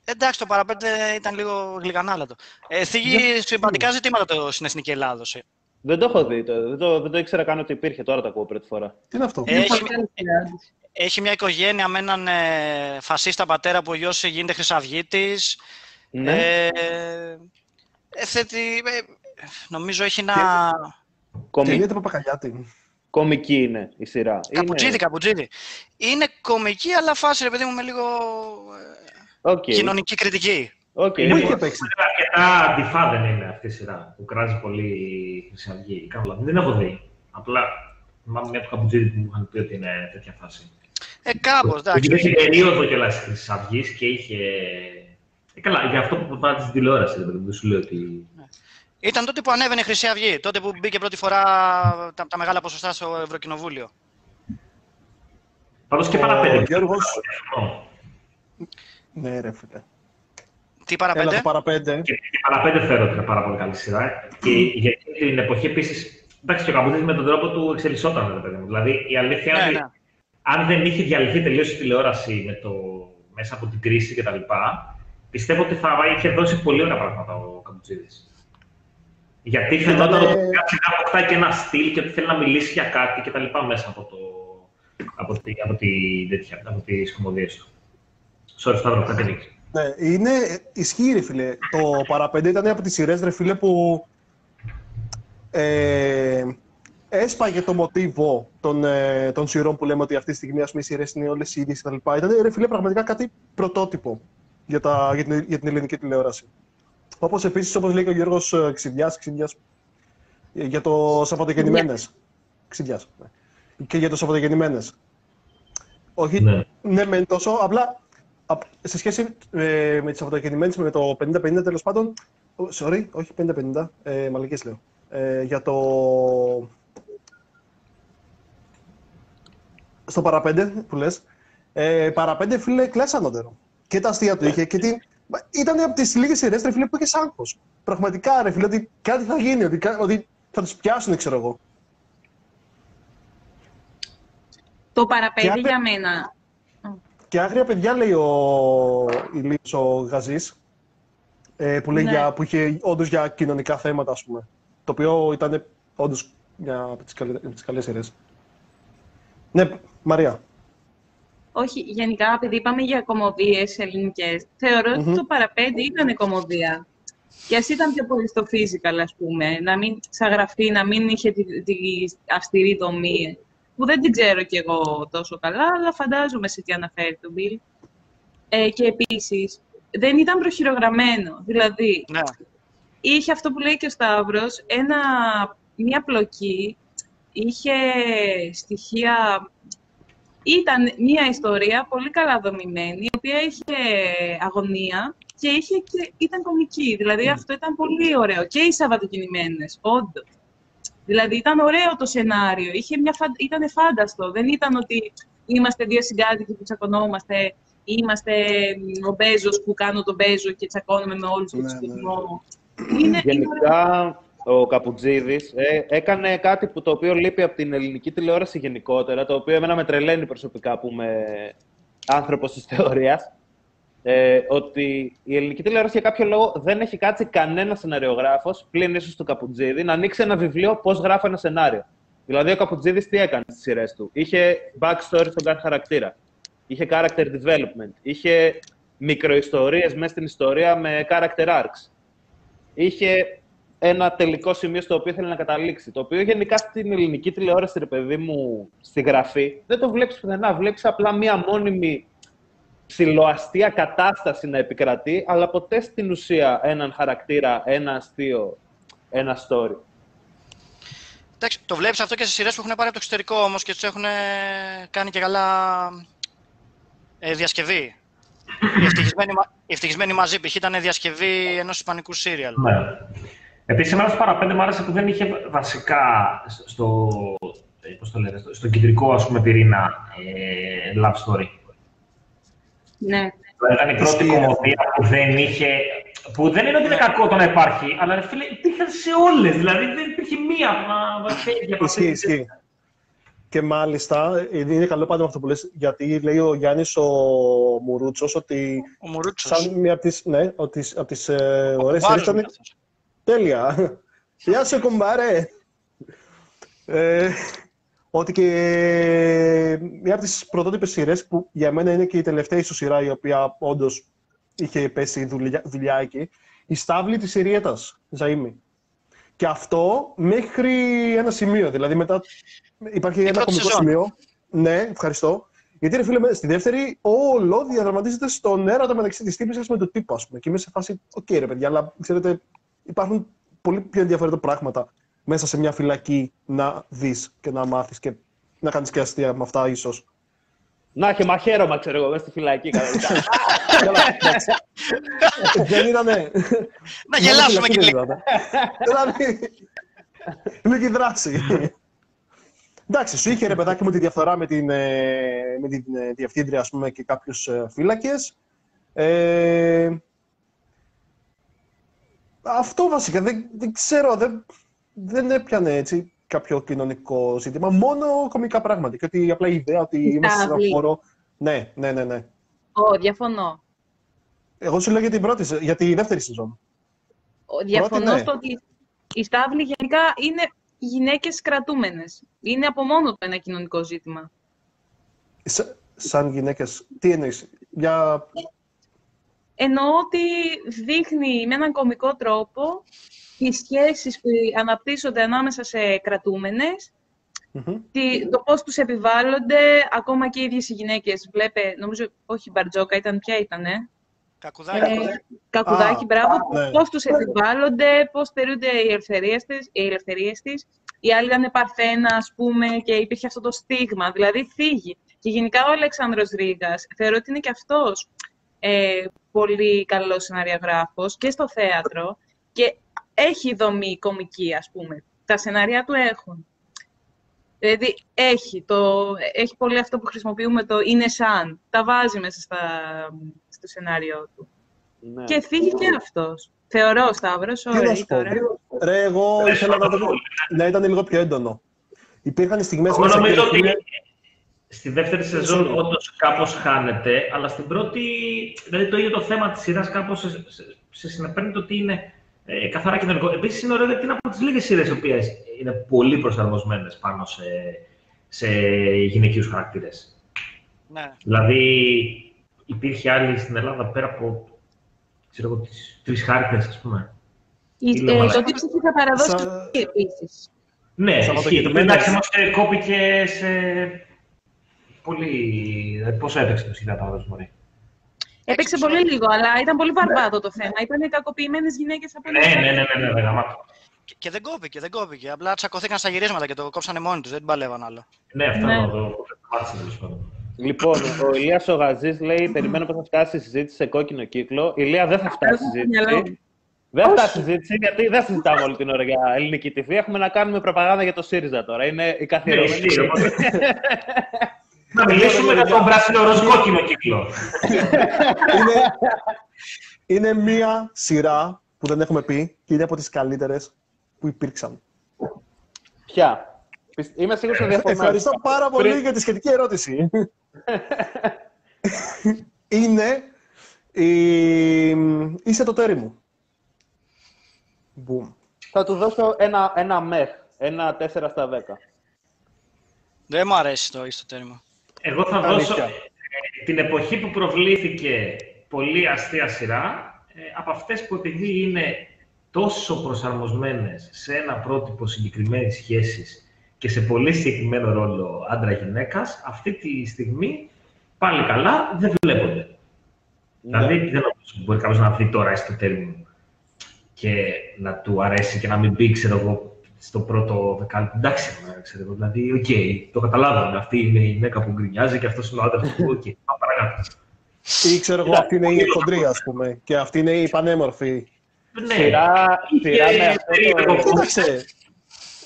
Εντάξει, το παραπέντε ήταν λίγο γλυκανάλατο. Ε, θίγει σημαντικά ζητήματα το, στην Εθνική Ελλάδος. ε. Δεν το έχω δει. Το, δεν, το, δεν το ήξερα καν ότι υπήρχε. Τώρα το ακούω πρώτη φορά. Τι είναι αυτό; Ε, Έχει- Πολύ καλή σειρά. Έχει μια οικογένεια με έναν ε, φασίστα πατέρα που ο γιος γίνεται χρυσαυγίτης. Ναι. Ε, ε, θέτει, ε, νομίζω έχει ένα... Κομι- Τελείεται Παπακαλιάτη. Κομική είναι η σειρά. Καπουτζίδι, Είναι... καπουτζίδι. Είναι κομική, αλλά φάση, ρε παιδί μου, με λίγο ε, ΟΚ. κοινωνική κριτική. ΟΚ. Είναι Πού Λοιπόν, είχε παίξει. Είναι αρκετά αντιφά δεν είναι αυτή η σειρά που κράζει πολύ η Χρυσή Αυγή. Κάνω λάθος. Δεν την έχω δει. Απλά θυμάμαι μια του Καμπουτζίδη που μου είχαν πει ότι είναι τέτοια φάση. Ε, κάπως, εντάξει. Γιατί είχε περίοδο κιόλα της Χρυσή Αυγής και είχε. Ε, καλά, για αυτό που πάει στην τηλεόραση, ρε παιδί μου, δεν σου λέω ότι. Ήταν τότε που ανέβαινε η Χρυσή Αυγή, τότε που μπήκε πρώτη φορά τα, τα μεγάλα ποσοστά στο Ευρωκοινοβούλιο. Πάντως και Ο παραπέντε. Γιώργος- Ναι, ρε φίλε. Τι Έλα παραπέντε. το παραπέντε. Και η παραπέντε θεωρώ ότι είναι πάρα πολύ καλή σειρά. ε. Και για εκείνη την εποχή επίσης. Εντάξει, και ο Καμπούδη με τον τρόπο του εξελισσόταν, ρε παιδί μου. Δηλαδή η αλήθεια είναι Ναι, ότι ναι. Αν δεν είχε διαλυθεί τελείως η τηλεόραση με το, μέσα από την κρίση κτλ., πιστεύω ότι θα είχε δώσει πολύ ωραία πράγματα ο Καμπούτζίδη. Γιατί φαινόταν Ήτανε- ότι κάτι να αποκτάει και ένα στυλ και ότι θέλει να μιλήσει για κάτι κτλ. μέσα από, το, από, τη, από, τη, τέτοια, από τις κομμωδίες του. Sorry, Σταύρο, κάτι δείξει. Ναι, είναι, ισχύει ρε φίλε. Το παραπέντε ήταν από τις σειρές ρε φίλε που ε, έσπαγε το μοτίβο των, ε, των σειρών που λέμε ότι αυτή τη στιγμή ας πούμε, οι σειρές είναι όλες οι ίδιες κτλ. Ήταν ρε φίλε πραγματικά κάτι πρωτότυπο για, τα, για, την, για την ελληνική τηλεόραση. Όπως επίσης, όπως λέει και ο Γιώργος ε, Ξηδιάς, Ξηδιάς ε, για το Σαββατογεννημένες. Ξηδιάς. ναι. Και για το Σαββατογεννημένες. Όχι, Ναι. ναι, μεν τόσο. Απλά απ- σε σχέση ε, με τις αυτοκινημένε, με το 50-50 τέλος πάντων. ο, Sorry, όχι 50-50. Ε, Μαλικές λέω. Ε, για το. Στο παραπέντε που λες. Ε, παραπέντε, φίλε, κλάσα ανώτερο. Και τα αστεία του είχε. Και την... Ήταν από τις λίγες σειρές, ρε φίλε, που είχες άγχος. Πραγματικά, ρε φίλε, ότι κάτι θα γίνει, ότι, κα- ότι θα τους πιάσουν, ξέρω εγώ. Το παραπέντε Και αν- για μένα. Και άγρια παιδιά λέει ο Ηλίας ο Γαζής, ε, που, λέει Ναι. για, που είχε όντως για κοινωνικά θέματα, ας πούμε. Το οποίο ήταν όντως μια από τις, καλε, από τις καλές σειρές. Ναι, Μαρία. Όχι, γενικά, επειδή είπαμε για κομμωδίες ελληνικές, θεωρώ ότι Μμμ. το παραπέντε ήταν κομμωδία. Και ας ήταν πιο πολύ στο physical, ας πούμε, να μην σαν γραφή, να μην είχε τη, τη αυστηρή δομή, που δεν την ξέρω κι εγώ τόσο καλά, αλλά φαντάζομαι σε τι αναφέρει το Bill. Ε, και επίσης, δεν ήταν προχειρογραμμένο. Δηλαδή, Ναι. είχε αυτό που λέει και ο Σταύρος, ένα, μια πλοκή, είχε στοιχεία... Ήταν μια ιστορία πολύ καλά δομημένη, η οποία είχε αγωνία και, είχε και ήταν κομική. Δηλαδή αυτό ήταν πολύ ωραίο. Και οι Σαββατοκινημένες, όντως. Δηλαδή ήταν ωραίο το σενάριο, είχε μια φαν... ήταν φάνταστο. Δεν ήταν ότι είμαστε δύο συγκάτοικοι που τσακωνόμαστε, είμαστε μ, ο Μπέζος που κάνω τον Μπέζο και τσακώνομαι με όλους Ναι, τους ναι. κόσμο. Είναι, είναι ωραίο. Γενικά, ο Καπουτζίδης ε, έκανε κάτι που το οποίο λείπει από την ελληνική τηλεόραση γενικότερα, το οποίο εμένα με τρελαίνει προσωπικά που είμαι άνθρωπος της θεωρίας, ε, ότι η ελληνική τηλεόραση για κάποιο λόγο δεν έχει κάτσει κανένας σεναριογράφος, πλην ίσως του Καπουτζίδη, να ανοίξει ένα βιβλίο πώς γράφει ένα σενάριο. Δηλαδή, ο Καπουτζίδης τι έκανε στις σειρές του; Είχε backstory στον κάθε χαρακτήρα. Είχε character development. Είχε μικροϊστορίες μέσα στην ιστορία με character arcs είχε ένα τελικό σημείο στο οποίο ήθελε να καταλήξει. Το οποίο γενικά στην ελληνική τηλεόραση, ρε παιδί μου, στη γραφή, δεν το βλέπεις πουθενά. Βλέπεις απλά μία μόνιμη ψηλοαστία κατάσταση να επικρατεί, αλλά ποτέ στην ουσία έναν χαρακτήρα, ένα αστείο, ένα story. Εντάξει, το βλέπεις αυτό και σε σειρές που έχουν πάρει από το εξωτερικό όμως και τους έχουν κάνει και καλά ε, διασκευή. [LAUGHS] Η ευτυχισμένη, Μα- η ευτυχισμένη μαζί π.χ. ήταν διασκευή ενός ισπανικού σύριαλ. Ναι. Επίσης, εμένα στο παραπέντε μου άρεσε που δεν είχε βασικά στο, ε, πώς το λένε, στο, στο κεντρικό ας πούμε, πυρήνα ε, love story. Ναι. Δηλαδή ήταν η πρώτη Ισχύει, κομμωδία που δεν είχε. που δεν είναι ότι είναι κακό το να υπάρχει, αλλά ρε φίλε, υπήρχαν σε όλες. Δηλαδή δεν υπήρχε μία που να φεύγει από Ισχύει, αυτή. ισχύει. Και μάλιστα, ε, είναι καλό πάντα με αυτό που λες, γιατί λέει ο Γιάννης ο Μουρούτσος ότι Ο Μουρούτσος. σαν μία από τις, ναι, από τις, από τις ε, ωραίες σειρές ήταν Βάζουμε. Τέλεια. Γεια σε κομπάρε. Ε, ότι και μία από τις πρωτότυπες σειρές που για μένα είναι και η τελευταία ίσως σειρά η οποία όντως είχε πέσει δουλειά, δουλειά εκεί, η Στάβλη της Συριέτας, Ζαΐμι. Και αυτό μέχρι ένα σημείο, δηλαδή μετά υπάρχει ένα πρώτη κομικό σεζόν. σημείο. Ναι, ευχαριστώ. Γιατί ρε φίλε, με- στη δεύτερη όλο διαδραματίζεται στον έρωτα μεταξύ της τύπης με τον τύπο, ας πούμε. Και είμαι σε φάση, οκ ρε παιδιά, αλλά ξέρετε, υπάρχουν πολύ πιο ενδιαφέροντα πράγματα μέσα σε μια φυλακή να δεις και να μάθεις και να κάνεις και αστεία με αυτά ίσως. Να είχε μαχαίρωμα, ξέρω εγώ, μέσα στη φυλακή. κανονικά. Καλά, [LAUGHS] εντάξει. Δεν ήτανε... Να γελάσουμε και λίγο. Δηλαδή, λίγη δράση. Εντάξει, σου είχε ρε παιδάκι μου τη διαφθορά με την, ε, με την ε, διευθύντρια ας πούμε, και κάποιους ε, φύλακες. Ε, αυτό βασικά, δεν, δεν ξέρω, δεν, δεν έπιανε έτσι κάποιο κοινωνικό ζήτημα, μόνο κομικά πράγματα. Και ότι απλά η ιδέα ότι είμαστε σε ένα Σταυλή. χώρο... Ναι, ναι, ναι, ναι. Ω, διαφωνώ. Εγώ σου λέω για την πρώτη, σε- για τη δεύτερη σεζόν. Ο- Διαφωνώ ναι. στο ότι οι στάβλοι γενικά είναι γυναίκες κρατούμενες. Είναι από μόνο του ένα κοινωνικό ζήτημα. Σα- σαν γυναίκες, τι εννοείς, για... Εννοώ ότι δείχνει με έναν κομικό τρόπο τις σχέσεις που αναπτύσσονται ανάμεσα σε κρατούμενες, Μμμ. τι- το πώς τους επιβάλλονται, ακόμα και οι ίδιες οι γυναίκες. Βλέπε, νομίζω, όχι η Μπαρτζόκα, ήταν ποια ήτανε. Κακουδάκι. Ε, Κακουδάκι, Α, μπράβο. ναι. Πώς τους επιβάλλονται, πώς στερούνται οι ελευθερίες της. Οι ελευθερίες της. Η άλλη ήταν παρθένα, ας πούμε, και υπήρχε αυτό το στίγμα, δηλαδή φύγει. Και γενικά ο Αλεξάνδρος Ρήγας, θεωρώ ότι είναι και αυτός ε, πολύ καλός σεναριογράφος και στο θέατρο και έχει δομή κομική, ας πούμε. Τα σενάρια του έχουν. Δηλαδή, έχει, το, έχει πολύ αυτό που χρησιμοποιούμε το είναι σαν. Τα βάζει μέσα στα, στο σενάριό του. Ναι. Και φύγει και αυτός. Θεωρώ, Σταύρος, Τι να ωραία σου πω. τώρα. Ρε, εγώ Ρε, ήθελα να, το... σοβαρό. να ήταν λίγο πιο έντονο. Υπήρχαν στιγμές Εγώ μέσα νομίζω και ότι φίλε, στη δεύτερη σεζόν Σίγουρα. όντως κάπως χάνεται, αλλά στην πρώτη, δηλαδή το ίδιο το θέμα της σειράς κάπως σε, σε, σε συνεπέρνει το ότι είναι ε, καθαρά κοινωνικό. Επίσης είναι ωραίο γιατί είναι από τις λίγες σειρές οι οποίες είναι πολύ προσαρμοσμένες πάνω σε, σε γυναικείους χαρακτήρες. Ναι. Δηλαδή υπήρχε άλλη στην Ελλάδα πέρα από ξέρω εγώ, τις τρεις χάρτες, ας πούμε. Η- Τι ε, λέω, το μαλάκα. τύψη θα παραδώσει Σα- επίσης. Ναι, ισχύει. Σαββατοκύριακο. Εντάξει, όμως ε, κόπηκε σε πολύ... Δηλαδή, πόσο έπαιξε το σειρά τα μωρή. Έπαιξε πολύ λίγο, αλλά ήταν πολύ βαρβάτο το θέμα. Ήταν οι κακοποιημένε γυναίκε από Ναι, ναι, ναι, ναι, ναι, ναι, γαμάτο. Και, και δεν κόπηκε, δεν κόπηκε. Απλά τσακωθήκαν στα γυρίσματα και το κόψανε μόνοι του. Δεν την παλεύαν άλλο. Ναι, αυτό Ναι. ναι. το το μάθησα τέλος πάντων. Λοιπόν, ο Ηλίας ο Γαζής λέει: Περιμένω πως θα φτάσει η συζήτηση σε κόκκινο κύκλο. Ηλία δεν θα φτάσει η Μυαλό συζήτηση. μου. Δεν θα φτάσει η συζήτηση γιατί δεν συζητάμε όλη την ώρα για ελληνική TV. Έχουμε να κάνουμε προπαγάνδα για το ΣΥΡΙΖΑ τώρα. Είναι η Ναι, καθιερωμένη. Ισχύει, οπότε. Να μιλήσουμε για τον πράσινο ροζ κόκκινο κύκλο. είναι, είναι μία σειρά που δεν έχουμε πει και είναι από τις καλύτερες που υπήρξαν. Ποια; Πισ- Είμαι σίγουρος ότι διαφωνώ. Ευχαριστώ πάρα πολύ Πριν- για τη σχετική ερώτηση. [LAUGHS] είναι η... Είσαι το τέρι μου. Μπουμ. Θα του δώσω ένα, ένα μεχ. Ένα 4 στα 10. Δεν μου αρέσει το στο τέρμα. Εγώ θα Αλήθεια. δώσω ε, την εποχή που προβλήθηκε πολύ αστεία σειρά, ε, από αυτές που επειδή είναι τόσο προσαρμοσμένες σε ένα πρότυπο συγκεκριμένης σχέσης και σε πολύ συγκεκριμένο ρόλο άντρα-γυναίκας, αυτή τη στιγμή πάλι καλά δεν βλέπονται. Δηλαδή, δεν νομίζω ότι μπορεί κάποιος να δει τώρα έστω μου και να του αρέσει και να μην πει, ξέρω εγώ, στο πρώτο δεκάλεπτο. Εντάξει, μωρέ, ξέρω εγώ. Δηλαδή, ΟΚ, το καταλάβαμε. Αυτή είναι η γυναίκα που γκρινιάζει και αυτός είναι ο άντρας που. ΟΚ, πάμε παρακάτω. Ή ξέρω εγώ, αυτή είναι η χοντρή, ας πούμε. Και αυτή είναι η πανέμορφη. Ναι, Σειρά, σειρά με και αυτό περίεργο. το... Κοίταξε.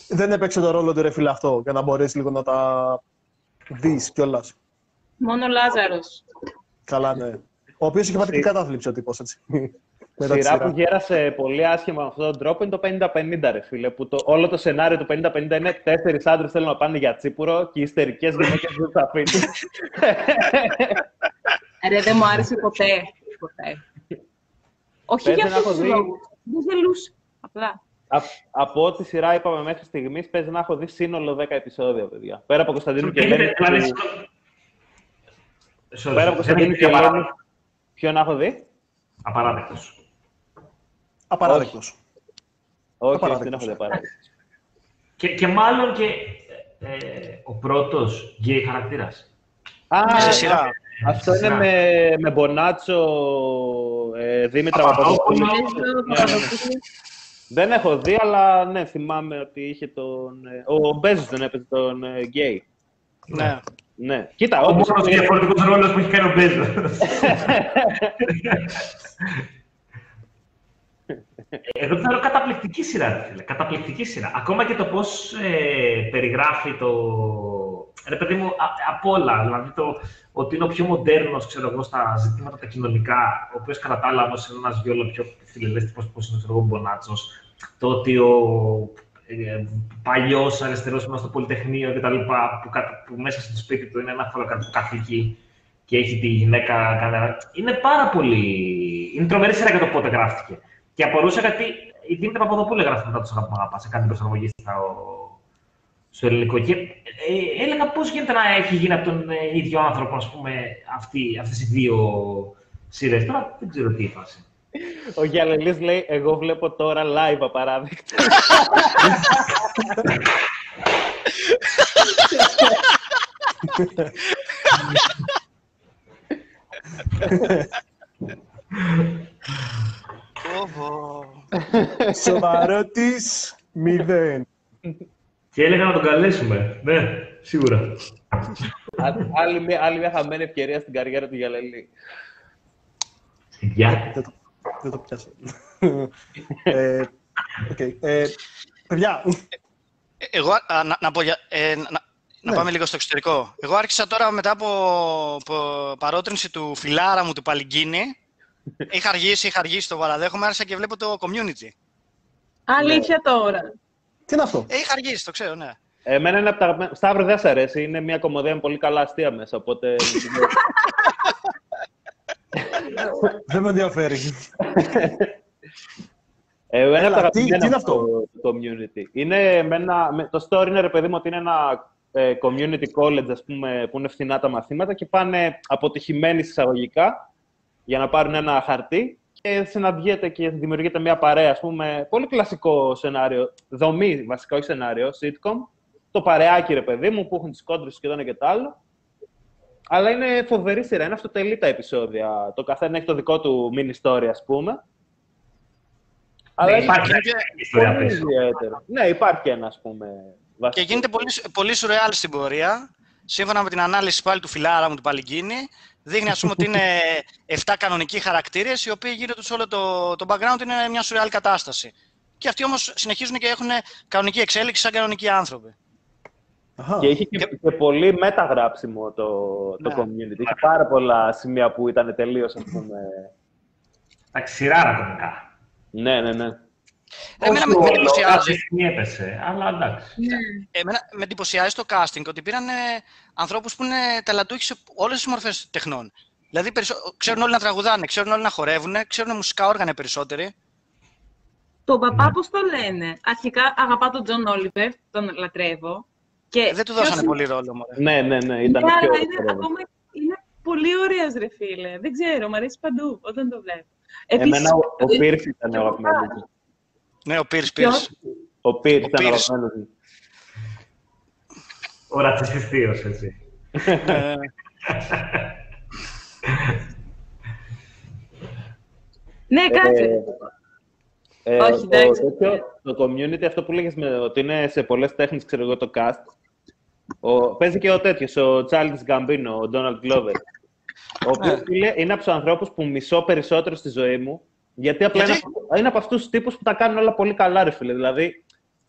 Δεν έπαιξε το ρόλο του ρε φίλε αυτό, για να μπορέσει λίγο να τα δεις κιόλας. Μόνο ο Λάζαρος. Καλά, ναι. Ο οποίος είχε πατική κατάθλιψη ο τύπος, έτσι. Μετά τη Σειρά σειρά. που γέρασε πολύ άσχημα με αυτόν τον τρόπο είναι το 50-50, ρε φίλε. Που το, όλο το σενάριο του 50-50 είναι τέσσερις άντρες θέλουν να πάνε για τσίπουρο και οι ιστερικές γυναίκες δεν θα αφήνουν. Ρε, δεν μου άρεσε ποτέ. ποτέ. Όχι Παίζει για να αυτούς έχω τους δει- λόγους. Δεν γελούσε. Απλά. Α, από ό,τι σειρά είπαμε μέχρι στιγμής, παίζει να έχω δει σύνολο 10 επεισόδια, παιδιά. Πέρα από Κωνσταντίνου και Ελένη. Δηλαδή, που- Sorry, Πέρα από δεν Κωνσταντίνου είναι και Ελένη. Απαράδεκτοι. Ποιο να έχω δει; Απαράδεκτος. Απαράδεκτος. Όχι, όχι, Απαράδεκτος. δεν έχω δει Απαράδεκτους. Και, και μάλλον και ε, ο πρώτος γκέι χαρακτήρας. Α, Σε σειρά. Αυτό Σε είναι σειρά. με, με Μπονάτσο, ε, Δήμητρα Παπαδοπούλου. Παπαδοπούλου. Νομίζω, ναι, ναι. Παπαδοπούλου. Δεν έχω δει, αλλά ναι, θυμάμαι ότι είχε τον... ε, Ο Μπέζος δεν έπαιζε τον ε, γκέι. Ναι. Ναι. Κοίτα, Ο όντως, μόνος είναι- διαφορετικός ρόλος που έχει κάνει ο Μπέζος. [LAUGHS] Εγώ τη θεωρώ καταπληκτική σειρά, ρε φίλε. Καταπληκτική σειρά. Ακόμα και το πώς ε, περιγράφει το. Ρε παιδί μου, α, απ' όλα. Δηλαδή το ότι είναι ο πιο μοντέρνος, ξέρω εγώ, στα ζητήματα τα κοινωνικά, ο οποίος κατά τα άλλα όμως είναι ένας βιόλο πιο φιλελεύθερος, πώ είναι ξέρω εγώ, ο Μπονάτσος. Το ότι ο ε, παλιός αριστερός μέσα στο Πολυτεχνείο κτλ. Που, που, μέσα στο σπίτι του είναι ένα καθηγητή και έχει τη γυναίκα κανένα. Είναι πάρα πολύ. Είναι τρομερή σειρά για το πότε γράφτηκε. Και απορούσα γιατί η Δήμητρα Παπαδοπούλου έγραφε μετά του αγαπητά σε κάτι προσαρμογή στο ελληνικό. Και ε, έλεγα πώς γίνεται να έχει γίνει από τον ε, ίδιο άνθρωπο, ας πούμε, αυτές οι δύο σειρές. Τώρα δεν ξέρω τι η φάση. Ο Γιάννη λέει, εγώ βλέπω τώρα live απαράδεκτα. [LAUGHS] [LAUGHS] Σοβαρότης, μηδέν. Και έλεγα να τον καλέσουμε. Ναι, σίγουρα. άλλη, μια, άλλη μια χαμένη ευκαιρία στην καριέρα του Γιαλελή. Γεια. Δεν το πιάσα. ε, okay. ε, παιδιά. Εγώ, α, να, να, πω, ε, να, να ναι. πάμε λίγο στο εξωτερικό. Εγώ άρχισα τώρα μετά από, από παρότρινση του φιλάρα μου του Παλιγκίνη. Είχα αργήσει, είχα αργήσει, το παραδέχομαι, άρχισα και βλέπω το community. Αλήθεια τώρα. Τι είναι αυτό; Ε, είχα αργήσει, το ξέρω, ναι. Εμένα είναι από τα... Σταύρο δεν σε αρέσει. Είναι μια κομμωδία με πολύ καλά αστεία μέσα, οπότε... [LAUGHS] δεν με ενδιαφέρει. Ε, Έλα, τι, τι είναι αυτό; Το community. Είναι ένα, το story είναι, ρε παιδί μου, ότι είναι ένα ε, community college, ας πούμε, που είναι φθηνά τα μαθήματα και πάνε αποτυχημένοι εισαγωγικά για να πάρουν ένα χαρτί και συναντιέται και δημιουργείται μια παρέα, ας πούμε, πολύ κλασικό σενάριο, δομή βασικά, όχι σενάριο, sitcom, το παρεάκι, ρε παιδί μου, που έχουν τις κόντρες και το ένα και το άλλο. Αλλά είναι φοβερή σειρά, είναι αυτοτελή τα επεισόδια. Το καθένα έχει το δικό του mini story, ας πούμε. Ναι, Αλλά υπάρχει και ιστορία πολύ ιδιαίτερο. Ναι, υπάρχει ένα, ας πούμε. Βασικό. Και γίνεται πολύ, πολύ σουρεάλ στην πορεία. Σύμφωνα με την ανάλυση πάλι του φιλάρα μου του Παλιγκίνη, Δείχνει, ας πούμε, ότι είναι [LAUGHS] 7 κανονικοί χαρακτήρες, οι οποίοι γύρω τους όλο το, το background είναι μια σουρεάλ κατάσταση. Και αυτοί όμως συνεχίζουν και έχουν κανονική εξέλιξη σαν κανονικοί άνθρωποι. Αχα. Και είχε και, και πολύ μεταγράψιμο το, το ναι. community. Είχε πάρα πολλά σημεία που ήταν τελείως, ας πούμε. Εντάξει, σειρά κομικά. Ναι, ναι, ναι. Εμένα με, με εντυπωσιάζει. έπεσε, αλλά εντάξει. Ναι. Εμένα με εντυπωσιάζει το casting ότι πήραν ανθρώπους που είναι ταλαντούχοι σε όλες τις μορφές τεχνών. Δηλαδή, ξέρουν όλοι να τραγουδάνε, ξέρουν όλοι να χορεύουν, ξέρουν μουσικά όργανα περισσότεροι. Τον παπά, ναι. πώς το λένε; Αρχικά αγαπάω τον Τζον Όλιβερ, τον λατρεύω. Και Δεν του δώσανε πολύ ρόλο. Μωρέ. Ναι, ναι, ναι, ήταν ναι, πιο είναι, ακόμα, είναι πολύ ωραίος, ρε φίλε. Δεν ξέρω, μου αρέσει παντού όταν το βλέπω. Εμένα ο, ο Πίρς ήταν ο αγαπημένος ναι, ο Πίρς, Πίρς. Ο Πίρς ήταν αγαπημένος μου. Ο ρατσιστής έτσι. Ναι, κάτσε. Ε, Όχι, εντάξει. Το, το community, αυτό που λέγες με, ότι είναι σε πολλές τέχνες, ξέρω εγώ, το cast, ο, παίζει και ο τέτοιος, ο Charles Gambino, ο Donald Glover. Ο οποίος είναι από τους ανθρώπους που μισώ περισσότερο στη ζωή μου, γιατί απλά είναι, είναι από αυτούς τους τύπους που τα κάνουν όλα πολύ καλά, ρε φίλε. Δηλαδή,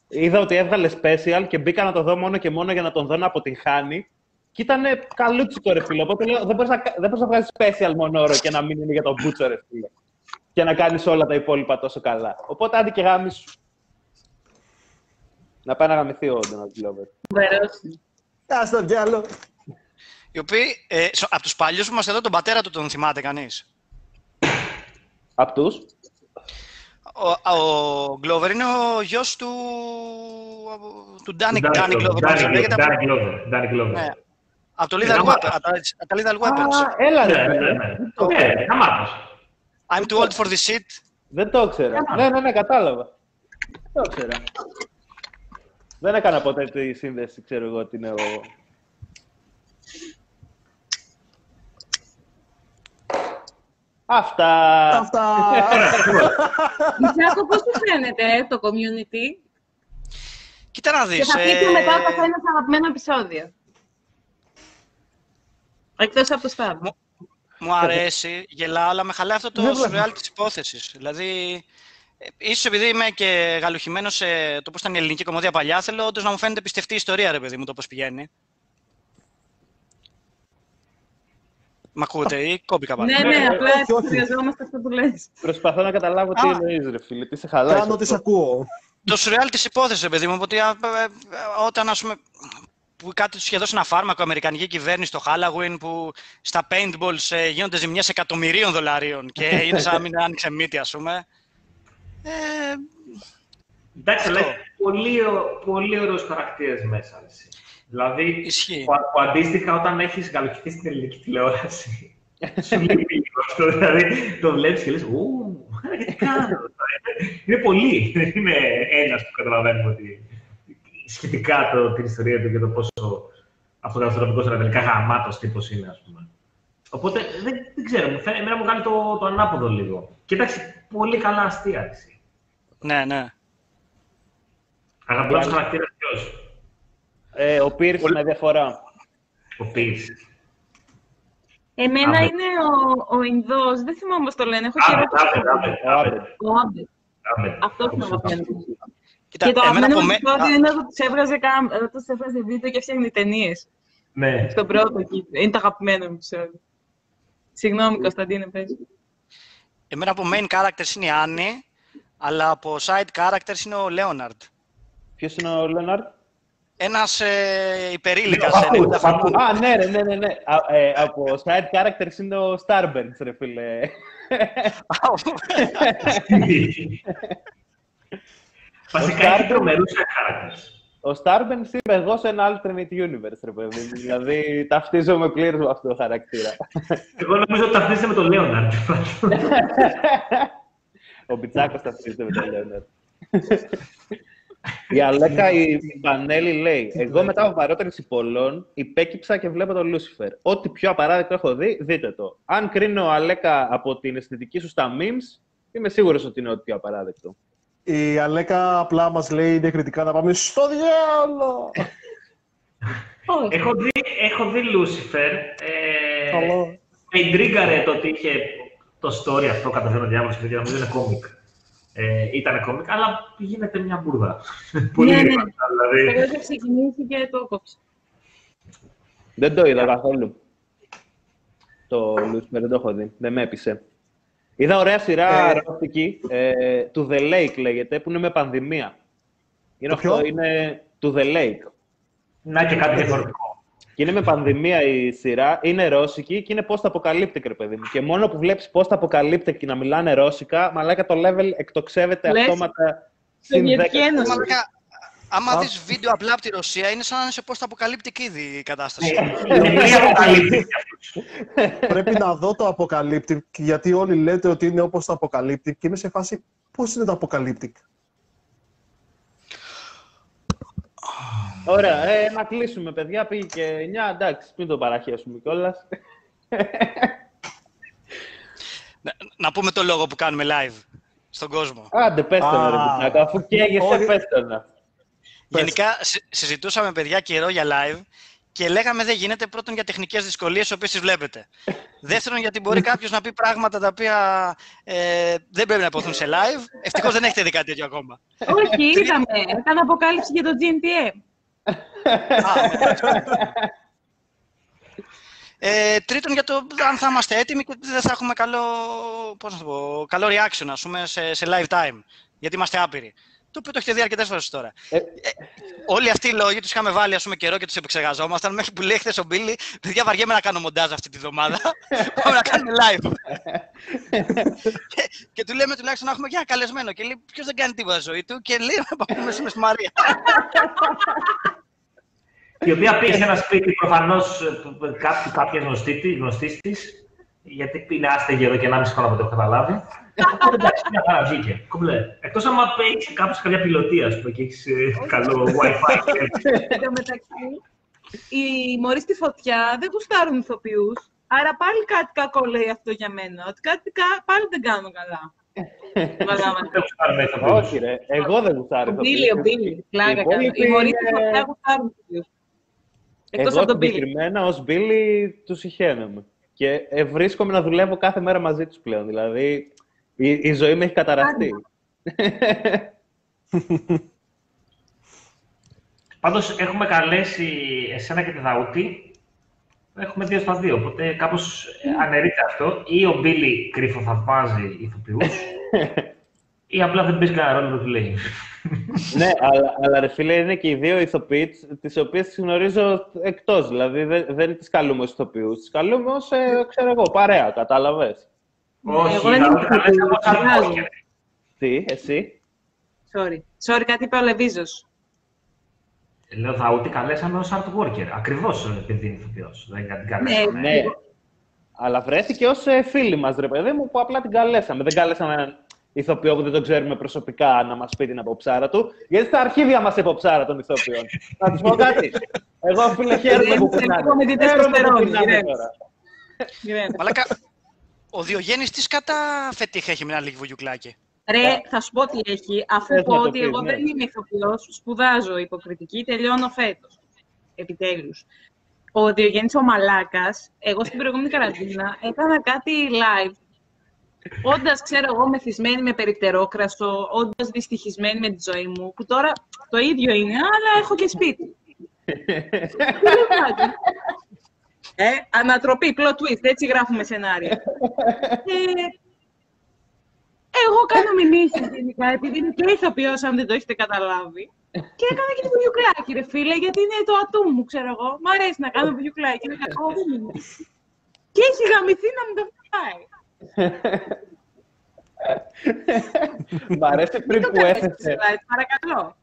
είδα ότι έβγαλε special και μπήκα να το δω μόνο και μόνο για να τον δω να αποτυγχάνει. Και ήταν καλούτσικο, ρε φίλε. Οπότε λέω, δεν μπορείς να, δεν να βγάλει special μόνο όρο και να μην είναι για τον Μπούτσο, ρε φίλε. Και να κάνεις όλα τα υπόλοιπα τόσο καλά. Οπότε άντε και γάμι σου. Να πάει να γαμηθεί ο Donald Glover. Α το διάλο. Οι οποίοι, ε, από τους παλιούς που είμαστε εδώ, τον πατέρα του τον θυμάται κανείς; Απ' τους. Ο, ο Γκλόβερ είναι ο γιος του, του Ντάνι Γκλόβερ. Ντάνι Γκλόβερ. Ναι. Από το Lethal Weapons. Α, έλα ρε. Ναι, ναι, ναι. I'm too old for this shit. Δεν το ήξερα. Ναι, ναι, ναι, κατάλαβα. Δεν το ήξερα. Δεν έκανα ποτέ τη σύνδεση, ξέρω εγώ, ότι είναι ο Αυτά. Αυτά. Μισάκο, [LAUGHS] πώς σου φαίνεται το community; Κοίτα να δεις. Και θα πείτε ε... μετά το ένα αγαπημένο επεισόδιο. Εκτός από το Σταύρο. Μου, μου αρέσει, γελάω, αλλά με χαλάει αυτό το σουρεάλ της υπόθεσης. Δηλαδή, Ε, ίσως επειδή είμαι και γαλουχημένος σε το πώς ήταν η ελληνική κομμωδία παλιά, θέλω όντως να μου φαίνεται πιστευτή ιστορία, ρε παιδί μου, το πώς πηγαίνει. Μ' ακούτε ή κόμπηκα πάλι. Ναι, ναι, απλά όχι, όχι. χρειαζόμαστε αυτό που λες. Προσπαθώ να καταλάβω τι Α. εννοείς, ρε φίλε. Τι σε χαλάει. Κάνω τι σ' ακούω. Το σουρεάλ της υπόθεσης, ρε παιδί μου, ότι α, ε, ε, όταν, ας πούμε, που κάτι τους είχε δώσει ένα φάρμακο, η Αμερικανική κυβέρνηση στο Halloween, που στα paintballs ε, γίνονται ζημιές εκατομμυρίων δολαρίων και [LAUGHS] είναι σαν να μην άνοιξε μύτη, ας πούμε. Ε, Εντάξει, αλλά Αυτό. έχει πολύ, ω- πολύ ωραίους χαρακτήρες μέσα. Εσύ. Δηλαδή, Ισχύει. που, που αντίστοιχα όταν έχεις γαλουχηθεί στην ελληνική τηλεόραση, σου λείπει λίγο αυτό. Δηλαδή, το βλέπεις και λες, «Ου, τι κάνω». Είναι πολύ. Δεν είναι ένας που καταλαβαίνουμε ότι σχετικά το, την ιστορία του και το πόσο αυτογραφικός αλλά τελικά γαμάτος τύπος είναι, ας πούμε. Οπότε δεν, δεν ξέρω, μου φαίνεται, εμένα μου κάνει το, το ανάποδο λίγο. Και εντάξει, πολύ καλά αστεία. έτσι. Ναι, ναι. Αγαπημένος χαρακτήρας ποιος, Ε, ο Πίρς με διαφορά. ο Πίρς. Εμένα Άμπερ. είναι ο, ο Ινδός, δεν θυμάμαι πώς το λένε, έχω καιρό Άμπεντ, που το Άμπεντ, έχω. Άμπεντ, Άμπεντ. Ο Άμπεντ. Άμπεντ. Αυτός είναι ο αγαπημένος μου. Κοίτα, Και το εμένα αγαπημένο από μου με... επεισόδιο είναι όταν τους έβγαζε, κάμ- όταν τους έβγαζε βίντεο και έφτιαχνε ταινίες. Ναι. Στον πρώτο εκεί. Είναι το αγαπημένο μου επεισόδιο. Συγγνώμη, Κωνσταντίνε, πες. εμένα από main characters είναι η Άννη, αλλά από side characters είναι ο Λέοναρντ. Ποιος είναι ο Λέοναρντ; Ένας ε, υπερήλικας, Ναι, ο ε, 90 παππούς, χρονών. παππούς. Α, ναι, ρε, ναι, ναι, ναι. Α, ε, από side characters είναι ο Starburns, ρε φίλε. Βασικά έχει τρομερούς χαρακτήρες. Ο Starburns είμαι εγώ σε ένα alternate universe, ρε παιδί μου. Δηλαδή, ταυτίζομαι πλήρως με αυτό το χαρακτήρα. Εγώ νομίζω ότι ταυτίζεσαι με τον Λέοναρντ. Ο Μπιτσάκος ταυτίζεται με τον Λέοναρντ. Η Αλέκα η Πανέλη λέει: Εγώ μετά από παρότερες υπολών υπέκυψα και βλέπω τον Λούσιφερ. Ό,τι πιο απαράδεκτο έχω δει, δείτε το. Αν κρίνω Αλέκα από την αισθητική σου στα memes, είμαι σίγουρος ότι είναι ό,τι πιο απαράδεκτο. Η Αλέκα απλά μας λέει διακριτικά να πάμε στο διάλογο. Όχι. έχω, δει, έχω δει Lucifer. Ε, Καλό. με εντρίγκαρε το ότι είχε το story αυτό κατά θέμα διάβολος και νομίζω είναι κόμικ. Ε, ήταν κόμικ, αλλά γίνεται μια μπουρδα. Πολύ Ναι, ναι. γρήγορα, δηλαδή. Εγώ είχα ξεκινήσει και το έκοψα. Δεν το είδα καθόλου. Το Lucifer δεν το έχω δει. Δεν με έπεισε. Είδα ωραία σειρά Ε, ρωσική, ε, To The Lake λέγεται, που είναι με πανδημία. Είναι Το ποιο; αυτό, είναι To The Lake. Να και κάτι διαφορετικό. Και είναι με πανδημία η σειρά, είναι ρώσικη και είναι post apocalyptic, ρε παιδί μου. Και μόνο που βλέπεις post apocalyptic και να μιλάνε ρώσικα, μαλάκα το level εκτοξεύεται Λες, αυτόματα συν 10. Σοβιετική Ένωση. Μαλάκα, άμα Α. δεις βίντεο απλά από τη Ρωσία, είναι σαν να είναι σε πώς αποκαλύπτει ήδη η κατάσταση. Είναι πολύ αποκαλύπτει. Πρέπει να δω το Apocalyptic, γιατί όλοι λέτε ότι είναι όπως το Apocalyptic και είμαι σε φάση πώς είναι το Apocalyptic; Ωραία, ε, να κλείσουμε, παιδιά. Πήγε και 9, εντάξει, μην το παραχέσουμε κιόλας. να, να πούμε το λόγο που κάνουμε live στον κόσμο. Άντε, πες το να ρε Α, Μπιτνάκα, αφού καίγεσαι, όχι. πες το να. Γενικά, συ- συζητούσαμε παιδιά καιρό για live και λέγαμε δεν γίνεται πρώτον για τεχνικές δυσκολίες, τις οποίες τις βλέπετε. Δεύτερον, γιατί μπορεί κάποιος να πει πράγματα τα οποία ε, δεν πρέπει να υποθούν σε live. Ευτυχώς δεν έχετε δει κάτι τέτοιο ακόμα. Όχι, είδαμε. Έκανε αποκάλυψη για το GNTM. Ε, τρίτον, για το αν θα είμαστε έτοιμοι και δεν θα έχουμε καλό, πώς να το πω, καλό reaction, ας πούμε, σε, σε live time. Γιατί είμαστε άπειροι. Το οποίο το έχετε δει αρκετές φορές τώρα. Ε, Όλοι αυτοί οι λόγοι τους είχαμε βάλει ας πούμε, καιρό και τους επεξεργαζόμασταν μέχρι που λέει χθες ο Μπίλι: Παιδιά, βαριέμαι να κάνω μοντάζ αυτή τη βδομάδα. [LAUGHS] Πάμε να κάνουμε live. και, και του λέμε τουλάχιστον να έχουμε και ένα καλεσμένο. Και λέει: Ποιος δεν κάνει τίποτα στη ζωή του. Και λέει: Να πάμε μέσα στη Μαρία. Η οποία πήγε σε ένα σπίτι προφανώς κάποια γνωστή της, γνωστής της, γιατί είναι άστεγη εδώ και 1,5 χρόνο από το έχω καταλάβει. Οπότε εντάξει, μια χαρά βγήκε. Κομπλέ. Εκτός αν έχει κάποιος κάποια πιλωτία, ας πούμε, και έχεις καλό WiFi. [LAUGHS] Εν τω μεταξύ, οι μωροί στη φωτιά δεν γουστάρουν ηθοποιούς. Άρα πάλι κάτι κακό λέει αυτό για μένα. Ότι κάτι κα- πάλι δεν κάνω καλά. Βαλάμε. Δεν τους πάρουμε ηθοποιούς. όχι ρε, εγώ δεν γουστάρω. Ο Μπίλι, ο Μπίλι. Πλάκα κάνω. υπόλοιποι Οι μωροί στη είναι- φωτιά γουστάρουν ηθοποιούς. Εκτός Εγώ από τον Μπίλι. συγκεκριμένα ως Μπίλι τους συχαίνομαι. Και ε, βρίσκομαι να δουλεύω κάθε μέρα μαζί τους πλέον. Δηλαδή, η, η ζωή με έχει καταραστεί. [LAUGHS] Πάντως έχουμε καλέσει εσένα και τη Δαούτη. Έχουμε δύο στα δύο, οπότε κάπως αναιρείται αυτό. Ή ο Μπίλι κρυφοθαυμάζει ηθοποιούς, [LAUGHS] ή απλά δεν παίζει κανένα ρόλο το τι λέει. ναι, αλλά, αλλά ρε φίλε, είναι και οι δύο ηθοποιοί, τις οποίες τις γνωρίζω εκτός. Δηλαδή, δεν, δεν τις καλούμε ως ηθοποιούς, τις καλούμε ως, ε, ξέρω εγώ, παρέα, κατάλαβες. Όχι, εγώ δεν θα είμαι το καλέσει από ηθοποιός, Art αλλάζω. Walker. Τι, εσύ; Sorry. Sorry, κάτι είπε ο Λεβίζος. Λέω θα ούτε καλέσαμε ως art worker. Ακριβώς ε, επειδή είναι ηθοποιός. Δεν την καλέσαμε. Ναι, αλλά βρέθηκε ως ε, φίλη μας, ρε παιδί μου, που απλά την καλέσαμε. Δεν καλέσαμε έναν ηθοποιό που δεν τον ξέρουμε προσωπικά να μας πει την αποψάρα του, γιατί στα αρχίδια μας υποψάρα των ηθοποιών. Θα τους πω κάτι. Εγώ, φίλε, χαίρομαι που Δεν πεινάνε. με την Χαίρομαι που τεστοστερόνη, πεινάνε ηρέμησε. τώρα. Ηρέμησε. Μαλάκα, ο Διογέννης τι κατά φετίχα έχει με ένα λίγο βουγιουκλάκι. Ρε, θα σου πω τι έχει, αφού Θες πω να το ότι πεις, εγώ ναι. δεν είμαι ηθοποιός, σπουδάζω υποκριτική, τελειώνω φέτος. Επιτέλους. Ο Διογέννης ο Μαλάκας, εγώ στην προηγούμενη καραντίνα έκανα κάτι live, όντας, ξέρω εγώ, μεθυσμένη με περιπτερόκραστο, όντας δυστυχισμένη με τη ζωή μου, που τώρα το ίδιο είναι, αλλά έχω και σπίτι. [LAUGHS] Τι λέω κάτι. ε, ανατροπή, plot twist, έτσι γράφουμε σενάρια. [LAUGHS] Ε, εγώ κάνω μηνύσεις γενικά, επειδή είμαι και ηθοποιός, αν δεν το έχετε καταλάβει. Και έκανα και το βιουκλάκι, ρε φίλε, γιατί είναι το ατού μου, ξέρω εγώ. Μ' αρέσει να κάνω βιουκλάκι, είναι κακό, δεν είναι. Και έχει γαμηθεί να μου το φάει. Μ' αρέσει πριν Το που κάνεις έθεσε. στο slide, παρακαλώ.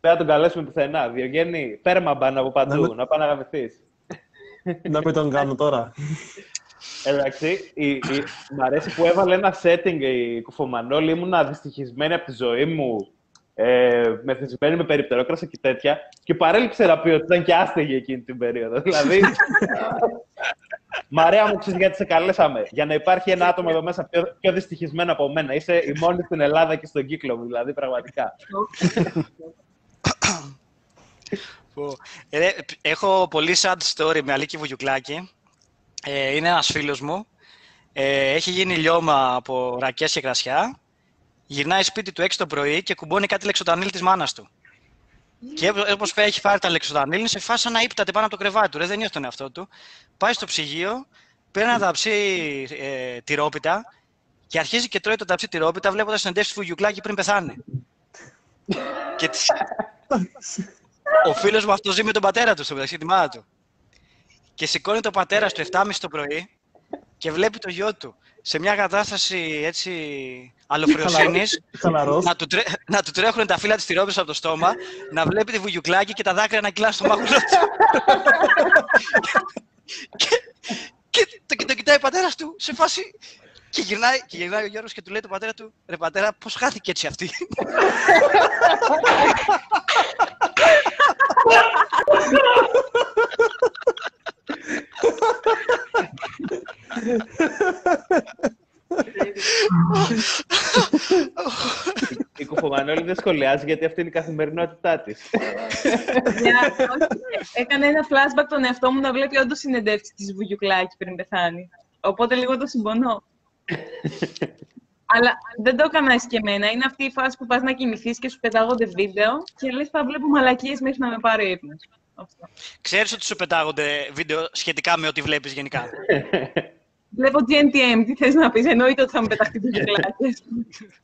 Δεν θα τον καλέσουμε πουθενά. Διογέννη, πέρμα μπαν από παντού, Να με- να πάει να γαμηθείς. Να μην τον κάνω τώρα. Εντάξει, η, η, μ' αρέσει που έβαλε ένα setting η κουφομανόλη. Ήμουν δυστυχισμένη από τη ζωή μου, ε, μεθυσμένη με περιπτερόκραση και τέτοια. Και παρέλειψε να πει ότι ήταν και άστεγη εκείνη την περίοδο. δηλαδή, Μαρέα μου, ξέρεις γιατί σε καλέσαμε. Για να υπάρχει ένα άτομο εδώ μέσα πιο, πιο δυστυχισμένο από μένα. Είσαι η μόνη στην Ελλάδα και στον κύκλο μου, δηλαδή, πραγματικά. [CLEARS THROAT] [CLEARS THROAT] Πω. Ε, ρε, έχω πολύ sad story με Αλίκη Βουγιουκλάκη. Ε, είναι ένας φίλος μου. Ε, έχει γίνει λιώμα από ρακές και κρασιά. Γυρνάει σπίτι του 6 το πρωί και κουμπώνει κάτι λεξοτανίλ της μάνας του. Και όπως έχει πάρει τα λεξοτανίλ, είναι σε φάση σαν να ύπταται πάνω από το κρεβάτι του. Ρε, δεν νιώθει τον εαυτό του. Πάει στο ψυγείο, παίρνει ένα ταψί ε, τυρόπιτα και αρχίζει και τρώει το ταψί τυρόπιτα βλέποντας συνεντεύξεις του Βουγιουκλάκη πριν πεθάνει. [LAUGHS] και της... [LAUGHS] Ο φίλος μου αυτός ζει με τον πατέρα του στο μεταξύ, τη μάνα του. Και σηκώνει το πατέρα του 7.30 το πρωί και βλέπει το γιο του σε μια κατάσταση έτσι αλλοφριοσύνη Χαλαρός. να, του τρέ... να του τρέχουν τα φύλλα της τυρόπιτα από το στόμα, να βλέπει τη βουγιουκλάκι και τα δάκρυα να κυλάνε στο μάχουλο του. [LAUGHS] και, και το, και το κοιτάει ο πατέρας του σε φάση. Και γυρνάει, και γυρνάει ο Γιώργος και του λέει το πατέρα του, ρε πατέρα, πώς χάθηκε έτσι αυτή; Η Κουφομανόλη δεν σχολιάζει γιατί αυτή είναι η καθημερινότητά της. Για- όχι, Έκανε ένα flashback τον εαυτό μου να βλέπει όντως συνεντεύξεις της Βουγιουκλάκη πριν πεθάνει. Οπότε λίγο το συμπονώ. Αλλά δεν το έκανα εσύ και εμένα. Είναι αυτή η φάση που πας να κοιμηθείς και σου πετάγονται βίντεο και λες θα βλέπω μαλακίες μέχρι να με πάρει ύπνος. Αυτό. Ξέρεις ότι σου πετάγονται βίντεο σχετικά με ό,τι βλέπεις γενικά; [LAUGHS] Βλέπω GNTM, τι θες να πεις, εννοείται ότι θα με πεταχτεί Βουγιουκλάκη.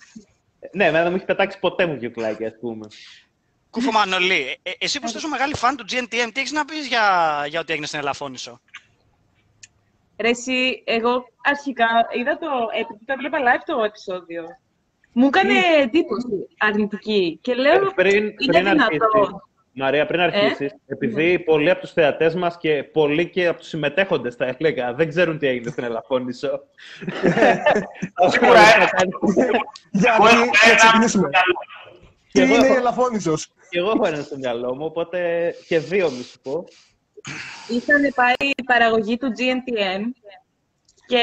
[LAUGHS] ναι, εμένα δεν μου έχει πετάξει ποτέ μου γιουκλάκι, ας πούμε. Κούφο Μανολή, ε, εσύ που είσαι τόσο μεγάλη φαν του GNTM, τι έχεις να πεις για, για ό,τι έγινε στην Ελαφώνησο. Ρε εσύ, εγώ αρχικά είδα το, επειδή το έβλεπα live το επεισόδιο. Μου έκανε εντύπωση αρνητική και λέω, Ε, πριν, είναι πριν αρχίσεις, δυνατόν. Μαρία, πριν αρχίσεις, επειδή πολλοί από τους θεατές μας και πολλοί και από τους συμμετέχοντες, θα έλεγα, δεν ξέρουν τι έγινε στην Ελαφώνησο. [LAUGHS] Σίγουρα ένα. Γιατί, Εγώ έχω να ένα ξεκινήσουμε. στο μυαλό. Τι εγώ είναι η έχω- Ελαφώνησος. Και εγώ έχω ένα στο μυαλό μου, οπότε και δύο μη σου πω. Είχαν πάει η παραγωγή του GNTM και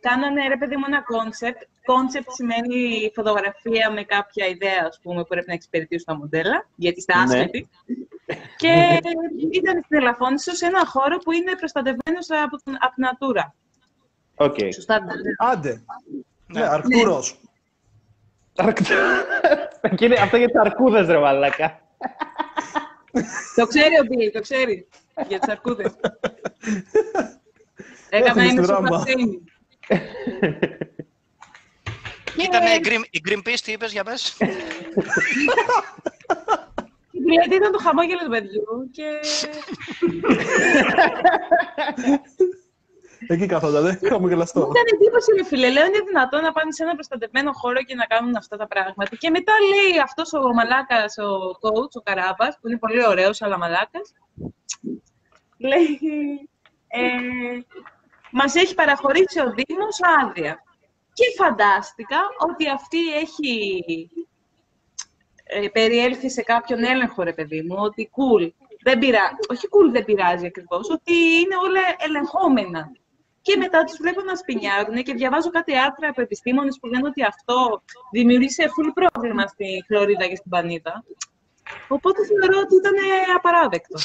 κάνανε, ρε παιδί μου, ένα concept. Concept σημαίνει φωτογραφία με κάποια ιδέα, ας πούμε, που πρέπει να εξυπηρετήσουν τα μοντέλα, γιατί είστε Ναι. άσχετοι. και ήταν στην Ελαφώνησο σε ένα χώρο που είναι προστατευμένος από, τον- από την Natura. Οκ. Σωστά, δεν λέω. Άντε. Ναι, Αρκτούρος. Εκείνη- [LAUGHS] Αυτό για τις αρκούδες, ρε μαλάκα. Το ξέρει ο Μπιλ, το ξέρει. Για τις αρκούδες. [LAUGHS] Έκανα Έχουμε ένα στη ράμπα. σοφαστήνι. [LAUGHS] Ήταν η Green- η Greenpeace, τι είπες, για πες. [LAUGHS] Γιατί ήταν το χαμόγελο του παιδιού και Εκεί κάθονταν, είχαμε γελαστό. μου έκανε εντύπωση με φίλε. Λέω είναι δυνατόν να πάνε σε ένα προστατευμένο χώρο και να κάνουν αυτά τα πράγματα. Και μετά λέει αυτός ο μαλάκας, ο coach, ο Καράβας, που είναι πολύ ωραίος αλλά μαλάκας, λέει ε, μας έχει παραχωρήσει ο Δήμος άδεια. Και φαντάστηκα ότι αυτή έχει ε, περιέλθει σε κάποιον έλεγχο, ρε παιδί μου, ότι cool, δεν πειράζει, όχι cool δεν πειράζει ακριβώς, ότι είναι όλα ελεγχόμενα. Και μετά τους βλέπω να σπινιάρουν και διαβάζω κάτι άρθρα από επιστήμονες που λένε ότι αυτό δημιουργήσε full πρόβλημα στη Χλωρίδα και στην Πανίδα. Οπότε θεωρώ ότι ήταν απαράδεκτο.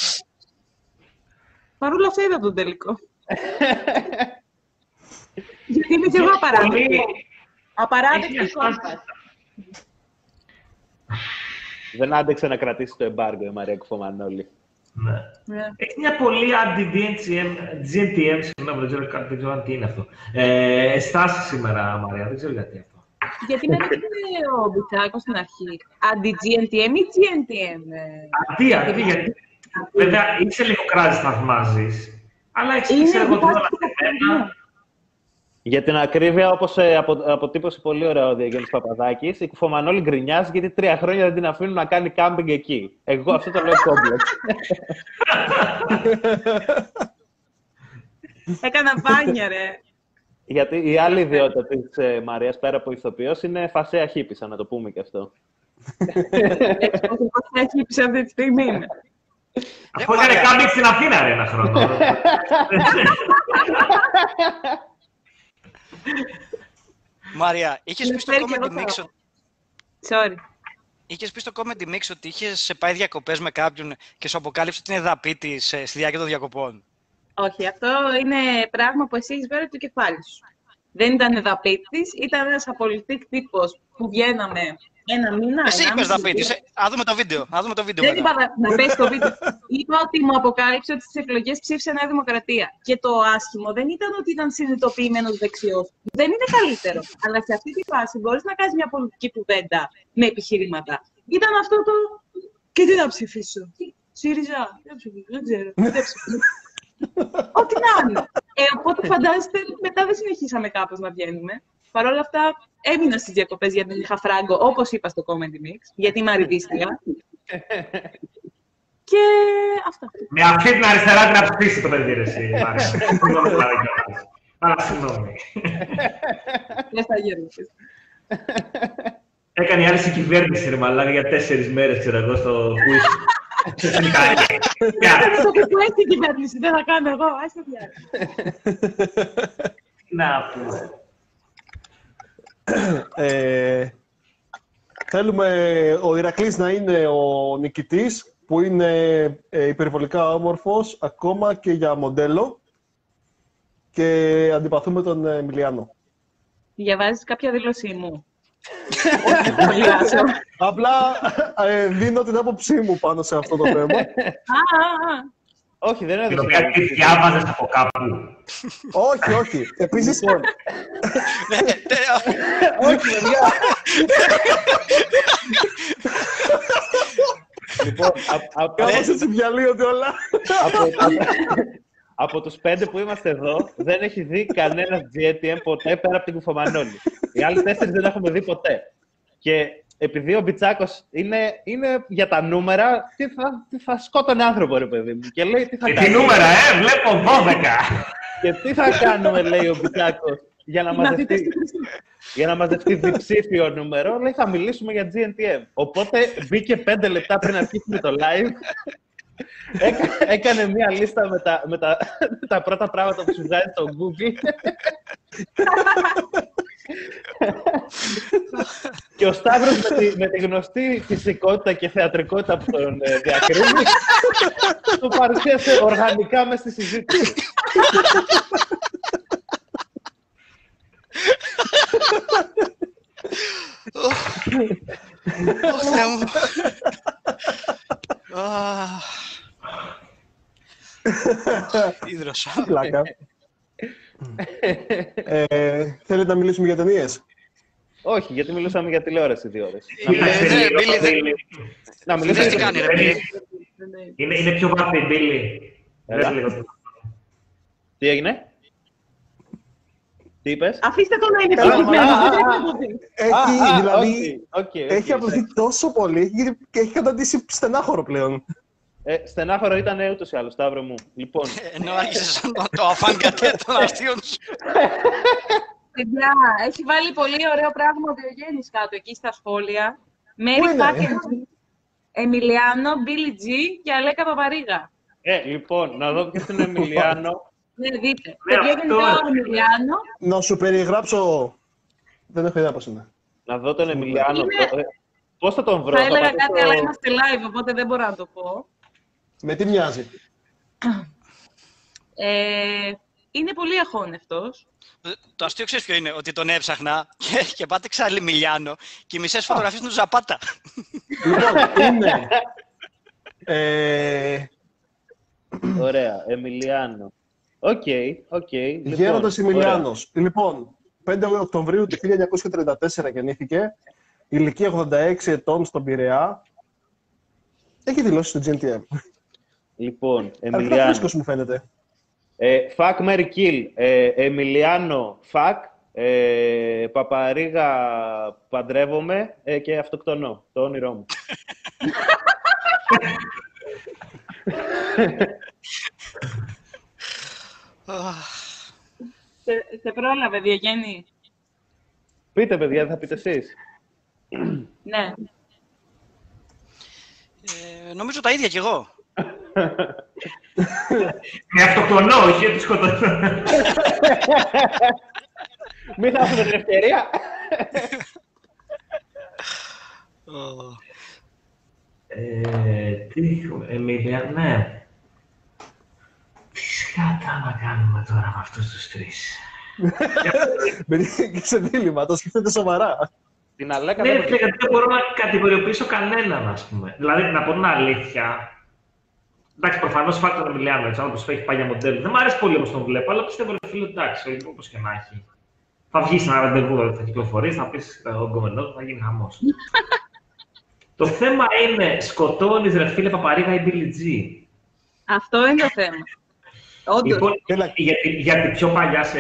Παρ' όλα αυτά είδα τον τελικό. [LAUGHS] Γιατί είμαι και εγώ απαράδεκτη. Πολύ- Απαράδεκτη Έχεις κόμμα. ασφάλεια. Δεν άντεξε να κρατήσει το εμπάργκο η Μαρία Κουφομανόλη. Ναι. Ναι. Έχει μια πολύ αντι-GNTM, GNTM, συγγνώμη, δεν ξέρω, καν- δεν ξέρω αν τι είναι αυτό. Ε, στάση σήμερα, Μαρία, δεν ξέρω γιατί αυτό. Γιατί με έκανε ο Μπουτσάκος στην αρχή. Αντι-GNTM ή GNTM. ε; Αντί, αντί, γιατί. Βέβαια, είσαι λίγο κράζι θαυμάζεις, αλλά έχεις Είναι ξέρω εγώ δικά τώρα σου μαθημένα. Για την ακρίβεια, όπως απο, αποτύπωσε πολύ ωραία ο Διαγέννη Παπαδάκης, η Κουφομανόλη γκρινιάζει γιατί τρία χρόνια δεν την αφήνουν να κάνει κάμπινγκ εκεί. Εγώ αυτό το λέω [LAUGHS] κόμπλεξ. Έκανα μπάνια, ρε. γιατί η άλλη ιδιότητα της ε, Μαρίας, πέρα από ηθοποιός, είναι φασέα χύπησα, να το πούμε και αυτό. Πώς θα έχει πει αυτή τη στιγμή. είναι. Αυτό έκανε Μαρία. κάμπινγκ στην Αθήνα, ρε, ένα χρόνο. [LAUGHS] Μαρία, είχες πει στο φέρει και Comedy εγώ Mix το- ότι- Sorry. είχες πει στο Comedy Mix ότι είχες πάει διακοπές με κάποιον και σου αποκάλυψε ότι είναι δαπή της ε, στη διάρκεια των διακοπών. Όχι, αυτό είναι πράγμα που εσύ έχεις βάλει το κεφάλι σου. Δεν ήταν εδαπίτης, ήταν ένας απολυτικ τύπος που βγαίναμε ένα μήνα. Εσύ είπες ενάμιση, δαπή δύο. της. ε. Α δούμε το βίντεο. Α δούμε το βίντεο Δεν μετά. είπα να- να πέσει το βίντεο. είπα ότι μου αποκάλυψε ότι στις εκλογές ψήφισε Νέα Δημοκρατία. Και το άσχημο δεν ήταν ότι ήταν συνειδητοποιημένος δεξιός. Δεν είναι καλύτερο. Αλλά σε αυτή τη φάση μπορείς να κάνεις μια πολιτική κουβέντα με επιχειρήματα. Ήταν αυτό το. Και τι να ψηφίσω; ΣΥΡΙΖΑ. Δεν ψηφίσω. Δεν ξέρω. Δεν ψηφίσω. Ό,τι να είναι. Ε, οπότε φαντάζεστε, μετά δεν συνεχίσαμε κάπως να βγαίνουμε. Παρ' όλα αυτά, έμεινα στις διακοπές γιατί δεν είχα φράγκο, όπως είπα στο Comedy Mix, γιατί είμαι αριδίστρια. [LAUGHS] και αυτά. Με αυτή την αριστερά την να ψηφίσει το παιδί, ρε, εσύ, [LAUGHS] Μαρία. Συγγνώμη, [LAUGHS] Μαρία, κιόλας. Αλλά συγγνώμη. Δεν θα γερνήσεις. Έκανε η άλλη κυβέρνηση, ρε μαλάκα, για τέσσερις μέρες, ξέρω εγώ, στο quiz. Σε εθνικά έργα. Για- Στο που έχει την κυβέρνηση, δεν θα κάνω εγώ. Άσε διάρκεια. Τι να πούμε. Ε, θέλουμε ο Ηρακλής να είναι ο νικητής, που είναι ε, υπερβολικά όμορφος, ακόμα και για μοντέλο. Και αντιπαθούμε τον ε, Μιλιάνο. Διαβάζεις κάποια δήλωσή μου; Όχι, [LAUGHS] το σχολιάσω. Απλά ε, δίνω την άποψή μου πάνω σε αυτό το θέμα. Α, α, α. Όχι, δεν Την έδωσε. οποία τη διάβαζες από κάπου. όχι, όχι. Επίσης, Λοιπόν, Ναι, τε- όχι, παιδιά. λοιπόν, α- α- κάπως έτσι διαλύονται όλα. από, από τους πέντε που είμαστε εδώ, δεν έχει δει κανένας GTM ποτέ πέρα από την Κουφομανόλη. Οι άλλοι τέσσερις δεν έχουμε δει ποτέ. Και επειδή ο Μπιτσάκος είναι, είναι για τα νούμερα, τι θα, τι θα σκότωνε άνθρωπο, ρε παιδί μου. Και λέει τι θα Και τι κάνουμε; νούμερα, ε, βλέπω 12. Και τι θα κάνουμε, λέει ο Μπιτσάκος, για να Να δείτε μαζευτεί, στη χρήση. για να μαζευτεί διψήφιο νούμερο, λέει θα μιλήσουμε για GNTM. Οπότε μπήκε πέντε λεπτά πριν αρχίσουμε το live. Έκα- έκανε μία λίστα με τα, με, τα, με τα πρώτα πράγματα που σου βγάζει στο Google. [LAUGHS] και ο Σταύρος με τη, με τη γνωστή φυσικότητα και θεατρικότητα που τον ε, διακρίνει, το παρουσίασε οργανικά μέσα στη συζήτηση. Ω, Θεέ μου. Αχ. [LAUGHS] Ίδρωσα. Πλάκα. Ε, θέλετε να μιλήσουμε για ταινίες; Όχι, γιατί μιλούσαμε για τηλεόραση δύο ώρες. Ε, ναι, Μπίλι, δεν- Να Δες μιλήσουμε τι για κάνει, ρε Μπίλι; Είναι, είναι πιο βαθύ, Μπίλι. Έλα. Δες λίγο. Τι έγινε; Τι είπες; Αφήστε το να είναι Καλά, ευτυχισμένο. α, α, δεν α. θα το δει. Έχει, Α, α, δηλαδή, οκ, οκ, οκ. έχει απλωθεί τόσο πολύ γιατί- και έχει καταντήσει στενάχωρο πλέον. Ε, στενάχωρο ήταν ούτως ή άλλως, Σταύρο μου. Λοιπόν, Ενώ άρχισε το αφάνγκατε [LAUGHS] των αστείων σου. Παιδιά, έχει βάλει πολύ ωραίο πράγμα ο Διογέννης κάτω εκεί στα σχόλια. Μέρι είναι; Φάκερ, Εμιλιάνο, Μπίλι Τζι και Αλέκα Παπαρίγα. ε, λοιπόν, να δω ποιος είναι ο Εμιλιάνο. Ναι, δείτε. Ναι, Παιδιά, αυτό. γενικά ο Εμιλιάνο Να σου περιγράψω. Δεν έχω ιδέα πώς είναι. να δω τον Εμιλιάνο. Είναι- Το- ε, Πώς θα τον βρω, θα θα έλεγα πατήσω- κάτι, αλλά είμαστε live, οπότε δεν μπορώ να το πω. Με τι μοιάζει; Ε, είναι πολύ αχώνευτος. Το αστείο ξέρεις ποιο είναι, ότι τον έψαχνα και, και πάτηξα Λιμιλιάνο και οι μισές φωτογραφίες του Ζαπάτα. λοιπόν, είναι. Ε, Ωραία, Εμιλιάνο. OK, OK. λοιπόν, Γέροντας ωραία. Εμιλιάνος. Λοιπόν, 5 Οκτωβρίου του 1934 γεννήθηκε. Ηλικία 86 ετών στον Πειραιά. Έχει δηλώσει στο GNTM. Λοιπόν, Αρκετά Εμιλιάνο. φρίσκος μου φαίνεται. Ε, fuck, marry, kill. Ε, Εμιλιάνο, fuck. Ε, Παπαρίγα, παντρεύομαι ε, και αυτοκτονώ. Το όνειρό μου. Σε, σε πρόλαβε, Διογέννη. Πείτε, παιδιά, θα πείτε εσείς. Ναι. Ε, νομίζω τα ίδια κι εγώ. Με αυτοκτονώ, όχι ότι σκοτώνω. Μην θα έχουμε την ευκαιρία. Ε, τι έχουμε, Εμίλια, ναι. Τι σκάτα να κάνουμε τώρα με αυτούς τους τρεις; Μπαίνει και σε δίλημα, το σκέφτεται σοβαρά. Την Αλέκα Ναι, δεν ρε φίλε, γιατί δεν μπορώ να κατηγοριοποιήσω κανέναν, ας πούμε. Δηλαδή, να πω την αλήθεια, Εντάξει, προφανώς φάκελο τον Εμιλιάνο, έτσι, άνθρωπο που έχει πάει για μοντέλο. Δεν μου αρέσει πολύ όμως τον βλέπω, αλλά πιστεύω ότι φίλο εντάξει, όπως και να έχει. Θα βγεις σε ένα ραντεβού, θα κυκλοφορείς, θα πεις ο γκομενός, θα γίνει χαμός. [LAUGHS] το θέμα είναι, σκοτώνεις ρε φίλε Παπαρίγα ή Billy G. Αυτό είναι το θέμα. Όντως. Λοιπόν, Έλα. γιατί, γιατί πιο παλιά σε.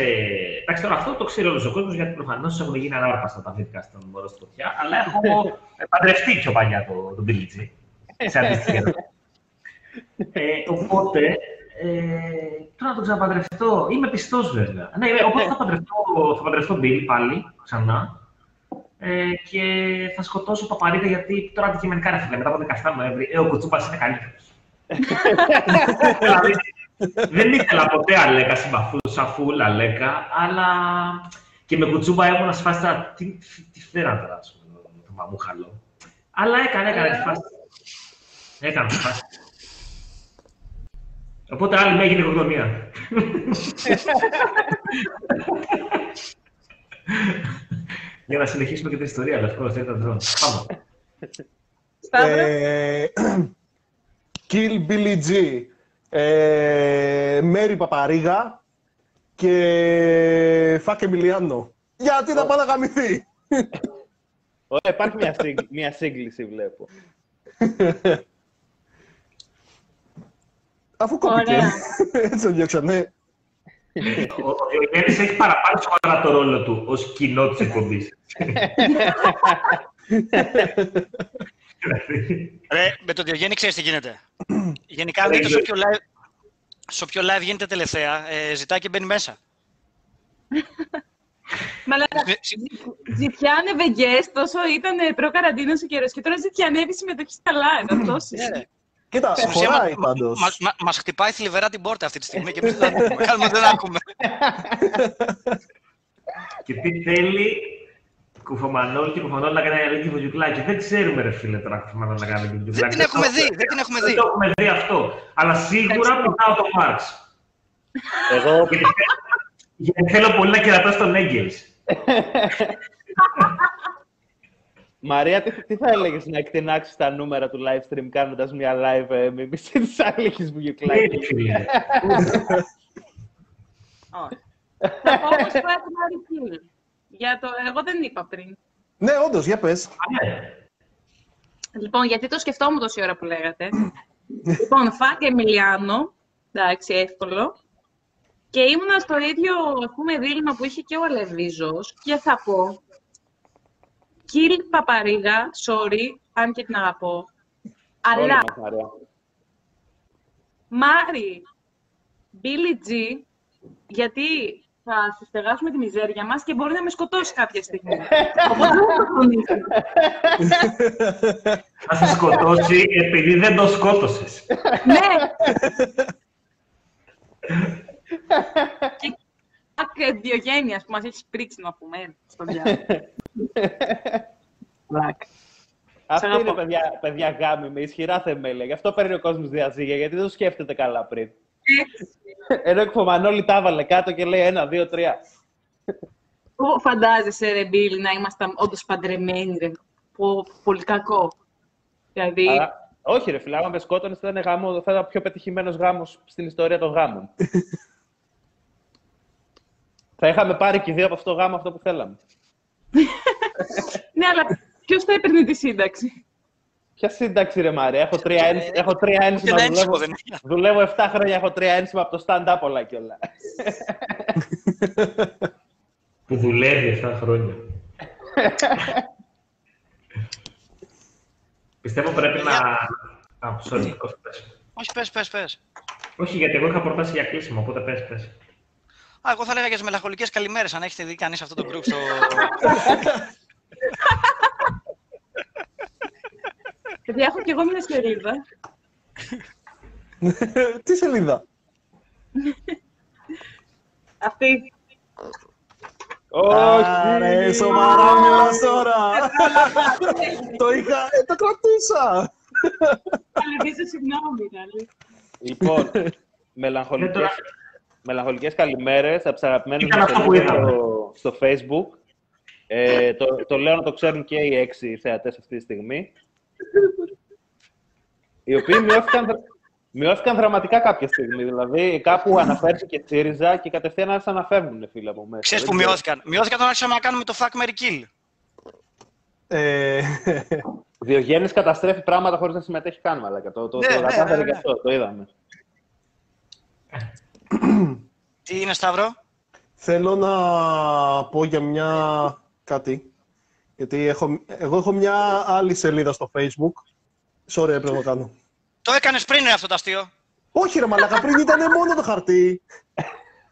Εντάξει, τώρα αυτό το ξέρει όλος ο κόσμος, γιατί προφανώς έχουν γίνει ανάρπαστα τα βίντεο στον μωρό στη φωτιά. Αλλά έχω [LAUGHS] παντρευτεί πιο παλιά τον το Billy G. Σε αντίστοιχη ερώτηση. [LAUGHS] ε, οπότε, ε, τώρα να τον ξαναπαντρευτώ. Είμαι πιστός βέβαια. Ναι, ε, οπότε θα παντρευτώ, θα παντρευτώ Bill πάλι ξανά. Ε, και θα σκοτώσω Παπαρίκα γιατί τώρα αντικειμενικά ρε φίλε, μετά από 17 Νοέμβρη, ε, ο Κουτσούμπας είναι καλύτερος. δηλαδή, δεν ήθελα ποτέ Αλέκα, συμπαθούσα φουλ Αλέκα, αλλά και με κουτσούμπα ήμουν σε φάση τώρα, τι, τι φέραν τώρα, ας πούμε, το, το μαμούχαλο. Αλλά έκανε, έκανε τη φάση. Έκανε τη φάση. Οπότε άλλη με έγινε οικογένεια. Για να συνεχίσουμε και την ιστορία, λευκό, δεν ήταν τρώνε. Πάμε. Σταύρο. Ε, Kill Billy G. Ε, Μέρι Παπαρίγα και Φάκ Εμιλιάνο. Γιατί να πάει να γαμηθεί; Ωραία, υπάρχει μια, σύγ- μια σύγκληση, βλέπω. [LAUGHS] Αφού κόπηκε. Ωραία. [LAUGHS] Έτσι τον διώξανε. Ο Διογέννης έχει παραπάνω σοβαρά το ρόλο του ως κοινό της εκπομπής. Δηλαδή, Ρε, με τον Διογέννη ξέρεις τι γίνεται. [CLEARS THROAT] Γενικά Δεν δείτε σε ξέρω. όποιο live, σε όποιο live γίνεται τελευταία, ε, ζητάει και μπαίνει μέσα. Μαλάκα, Ε, ζητιάνευε guest τόσο ήταν προ-καραντίνος ο καιρός και τώρα ζητιανεύει συμμετοχή στα live. Αυτός Ναι, ρε. Κοίτα, Στην ουσία, χωράει μα- πάντως. μα- μα- Μας χτυπάει θλιβερά την πόρτα αυτή τη στιγμή και εμείς δεν ακούμε. Κάνουμε ότι δεν ακούμε. [LAUGHS] Και τι θέλει κουφομανόλ και κουφομανόλ να κάνει αλληλική βουτζουκλάκι. Δεν ξέρουμε, ρε φίλε, τώρα κουφομανόλ να κάνει αλληλική Δεν βουτζουκλάκι. την έχουμε δει, δεν την έχουμε Δεν δει. το έχουμε δει αυτό. Αλλά σίγουρα πετάω το Μάρξ. Εγώ, Γιατί, γιατί θέλω πολύ να κερατώ στον Έγκελς. [LAUGHS] Μαρία, τι, τι θα έλεγες να εκτινάξεις τα νούμερα του live stream κάνοντας μια live ε, με μισή της άλλης βουγιουκλάκη. Έτσι, φίλε. Όχι. Θα πω όμως κάτι Μαρική. Για το... Εγώ δεν είπα πριν. Ναι, όντως, για πες. Α, ναι. Λοιπόν, γιατί το σκεφτόμουν τόση ώρα που λέγατε. λοιπόν, Φάγκ Εμιλιάνο, εντάξει, εύκολο. Και ήμουνα στο ίδιο, ας πούμε, δίλημα που είχε και ο Αλεβίζος και θα πω Κιλ Παπαρίγα, sorry, αν και την αγαπώ. Όλοι Αλλά μας, Μαρία. Μάρι, Μπίλι Τζι, γιατί θα συστεγάσουμε τη μιζέρια μας και μπορεί να με σκοτώσει κάποια στιγμή. Οπότε δεν θα το τονίσω. Θα σε σκοτώσει επειδή δεν το σκότωσες. Ναι. [LAUGHS] και και Διογένειας που μας έχεις πρίξει να πούμε στο [LAUGHS] διάλογο. Βλάκα. Αυτή αγαπώ. είναι παιδιά, παιδιά γάμη με ισχυρά θεμέλια. Γι' αυτό παίρνει ο κόσμος διαζύγια, γιατί δεν το σκέφτεται καλά πριν. Ενώ εκφωμανόλη τα έβαλε κάτω και λέει ένα, δύο, τρία. Πού φαντάζεσαι, ρε Μπίλ, να ήμασταν όντως παντρεμένοι, ρε. Πω, πολύ κακό. Δηλαδή, Αλλά, όχι, ρε φίλε, άμα με σκότωνες, θα ήταν γάμο, θα ήταν ο πιο πετυχημένος γάμος στην ιστορία των γάμων. [LAUGHS] θα είχαμε πάρει και οι δύο από αυτό το γάμο αυτό που θέλαμε. ναι, αλλά ποιος θα έπαιρνε τη σύνταξη; Ποια σύνταξη, ρε Μάρια. Έχω τρία, ένσημα, έχω τρία ένσημα. ένα ένσημο Δουλεύω, δεν έχει. δουλεύω 7 χρόνια, έχω τρία ένσημα από το stand-up όλα και όλα. Που δουλεύει 7 χρόνια. Πιστεύω πρέπει να... Α, sorry, Κώστα, πες. Όχι, πες, πες, πες. Όχι, γιατί εγώ είχα προτάσει για κλείσιμο, οπότε πες, πες. Α, εγώ θα έλεγα για τις μελαγχολικές καλημέρες, αν έχετε δει κανείς αυτό το group στο. Γιατί έχω κι εγώ μια σελίδα. [LAUGHS] Τι σελίδα; Αυτή. Άρε, Όχι! σοβαρά μιλάς τώρα. το είχα, ε, το κρατούσα. Αλεβίζα, συγγνώμη, δηλαδή. Λοιπόν, Ναι, μελαγχολικές, τώρα- μελαγχολικές καλημέρες από τις αγαπημένες Ήταν μας αυτό που σελίδες είδαμε. στο, στο Facebook. Ε, το, το λέω να το ξέρουν και οι έξι θεατές αυτή τη στιγμή. Οι οποίοι μειώθηκαν, δρα- μειώθηκαν δραματικά κάποια στιγμή. Δηλαδή, κάπου αναφέρθηκε ΣΥΡΙΖΑ και κατευθείαν άρχισαν να φεύγουν, φίλε από μέσα. Ξέρεις Δεν που ξέρω. μειώθηκαν; Μειώθηκαν όταν άρχισαμε να κάνουμε το fuck Mary Kill. Ε, [LAUGHS] Διογέννης καταστρέφει πράγματα χωρίς να συμμετέχει καν, μαλάκα. Το, το, Ναι, το ναι, κατάφερε ναι, και ναι. αυτό, το είδαμε. Τι είναι, Σταύρο; θέλω να πω για μια κάτι. Γιατί έχω, εγώ έχω μια άλλη σελίδα στο Facebook. Sorry, έπρεπε να το κάνω. Το έκανες πριν ρε, αυτό το αστείο. Όχι ρε μαλάκα, πριν ήταν μόνο το χαρτί.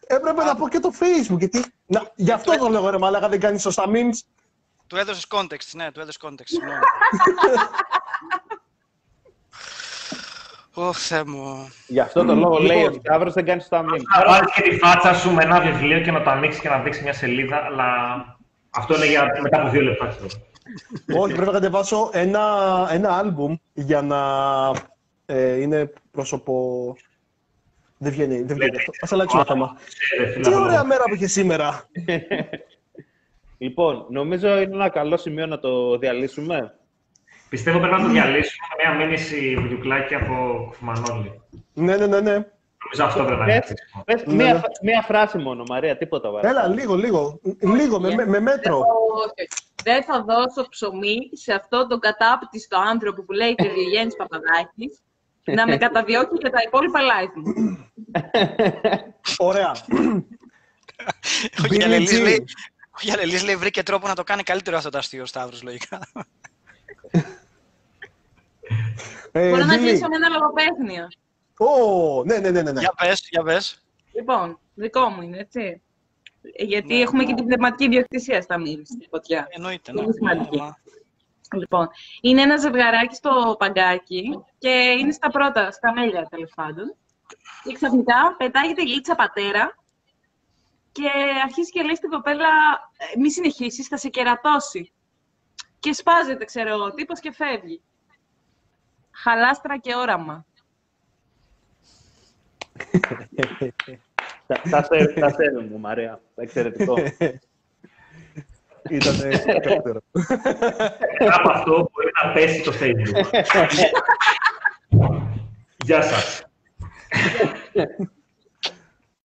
Έπρεπε να πω και το Facebook, γιατί... Να, γι' αυτό το λέω ρε μαλάκα, δεν κάνεις σωστά memes. Του έδωσες context, ναι, του έδωσες context. [LAUGHS] συγγνώμη. Ωχ, Θεέ μου. Γι' αυτό το λόγο λέει Λοιπόν. ο Σταύρος δεν κάνει στο αμήν. Να βάλεις και τη φάτσα σου με ένα βιβλίο και να το ανοίξεις και να δείξεις μια σελίδα, αλλά αυτό είναι για μετά από δύο λεπτά. ξέρω. Όχι, πρέπει να κατεβάσω ένα, ένα άλμπουμ για να ε, είναι πρόσωπο... Δεν βγαίνει, δεν βγαίνει αυτό. Ας αλλάξουμε θέμα. Ε, φίλε, Τι από ωραία εδώ. μέρα που είχε σήμερα. Λοιπόν, νομίζω είναι ένα καλό σημείο να το διαλύσουμε. Πιστεύω πρέπει να το διαλύσουμε με μια μήνυση βιντεοκλάκι από Κουφμανόλη. Ναι, ναι, ναι, ναι. Νομίζω αυτό πρέπει να είναι. Πες, χρήσιμο. πες Ναι, μία, ναι. μία φράση μόνο, Μαρία, τίποτα βάζει. Έλα, λίγο, λίγο. Λίγο, με, με, με μέτρο. Όχι, όχι. Δεν θα δώσω ψωμί σε αυτόν τον κατάπτυστο άνθρωπο που λέγεται Διογέννης Παπαδάκης να με καταδιώκει για τα υπόλοιπα live μου. Ωραία. Ο Billie Γιαλελής Jean. λέει, ο Γιαλελής λέει βρήκε τρόπο να το κάνει καλύτερο αυτό το αστείο ο Σταύρος, λογικά. Ε, Μπορώ να Βίλη. κλείσω με ένα λογοπαίγνιο. Ω, ναι, ναι, ναι, ναι. ναι. Για πες, για πες. Λοιπόν, δικό μου είναι, έτσι. Ε, Γιατί Ναι, έχουμε ναι. και την πνευματική ιδιοκτησία στα μήνυ στη φωτιά. Εννοείται, Πολύ ναι. σημαντική. Μα- Λοιπόν, είναι ένα ζευγαράκι στο παγκάκι και είναι στα πρώτα, στα μέλια τέλος πάντων. Και ξαφνικά πετάγεται η λίτσα πατέρα και αρχίζει και λέει στην κοπέλα «Ε, μη συνεχίσεις, θα σε κερατώσει. Και σπάζεται, ξέρω εγώ, τύπος και φεύγει. Χαλάστρα και όραμα. Τα, τα, σε- τα σέρνουν μου, Μαρία. Εξαιρετικό. Ήταν καλύτερο. Από αυτό μπορεί να πέσει το Facebook. [LAUGHS] Γεια σας.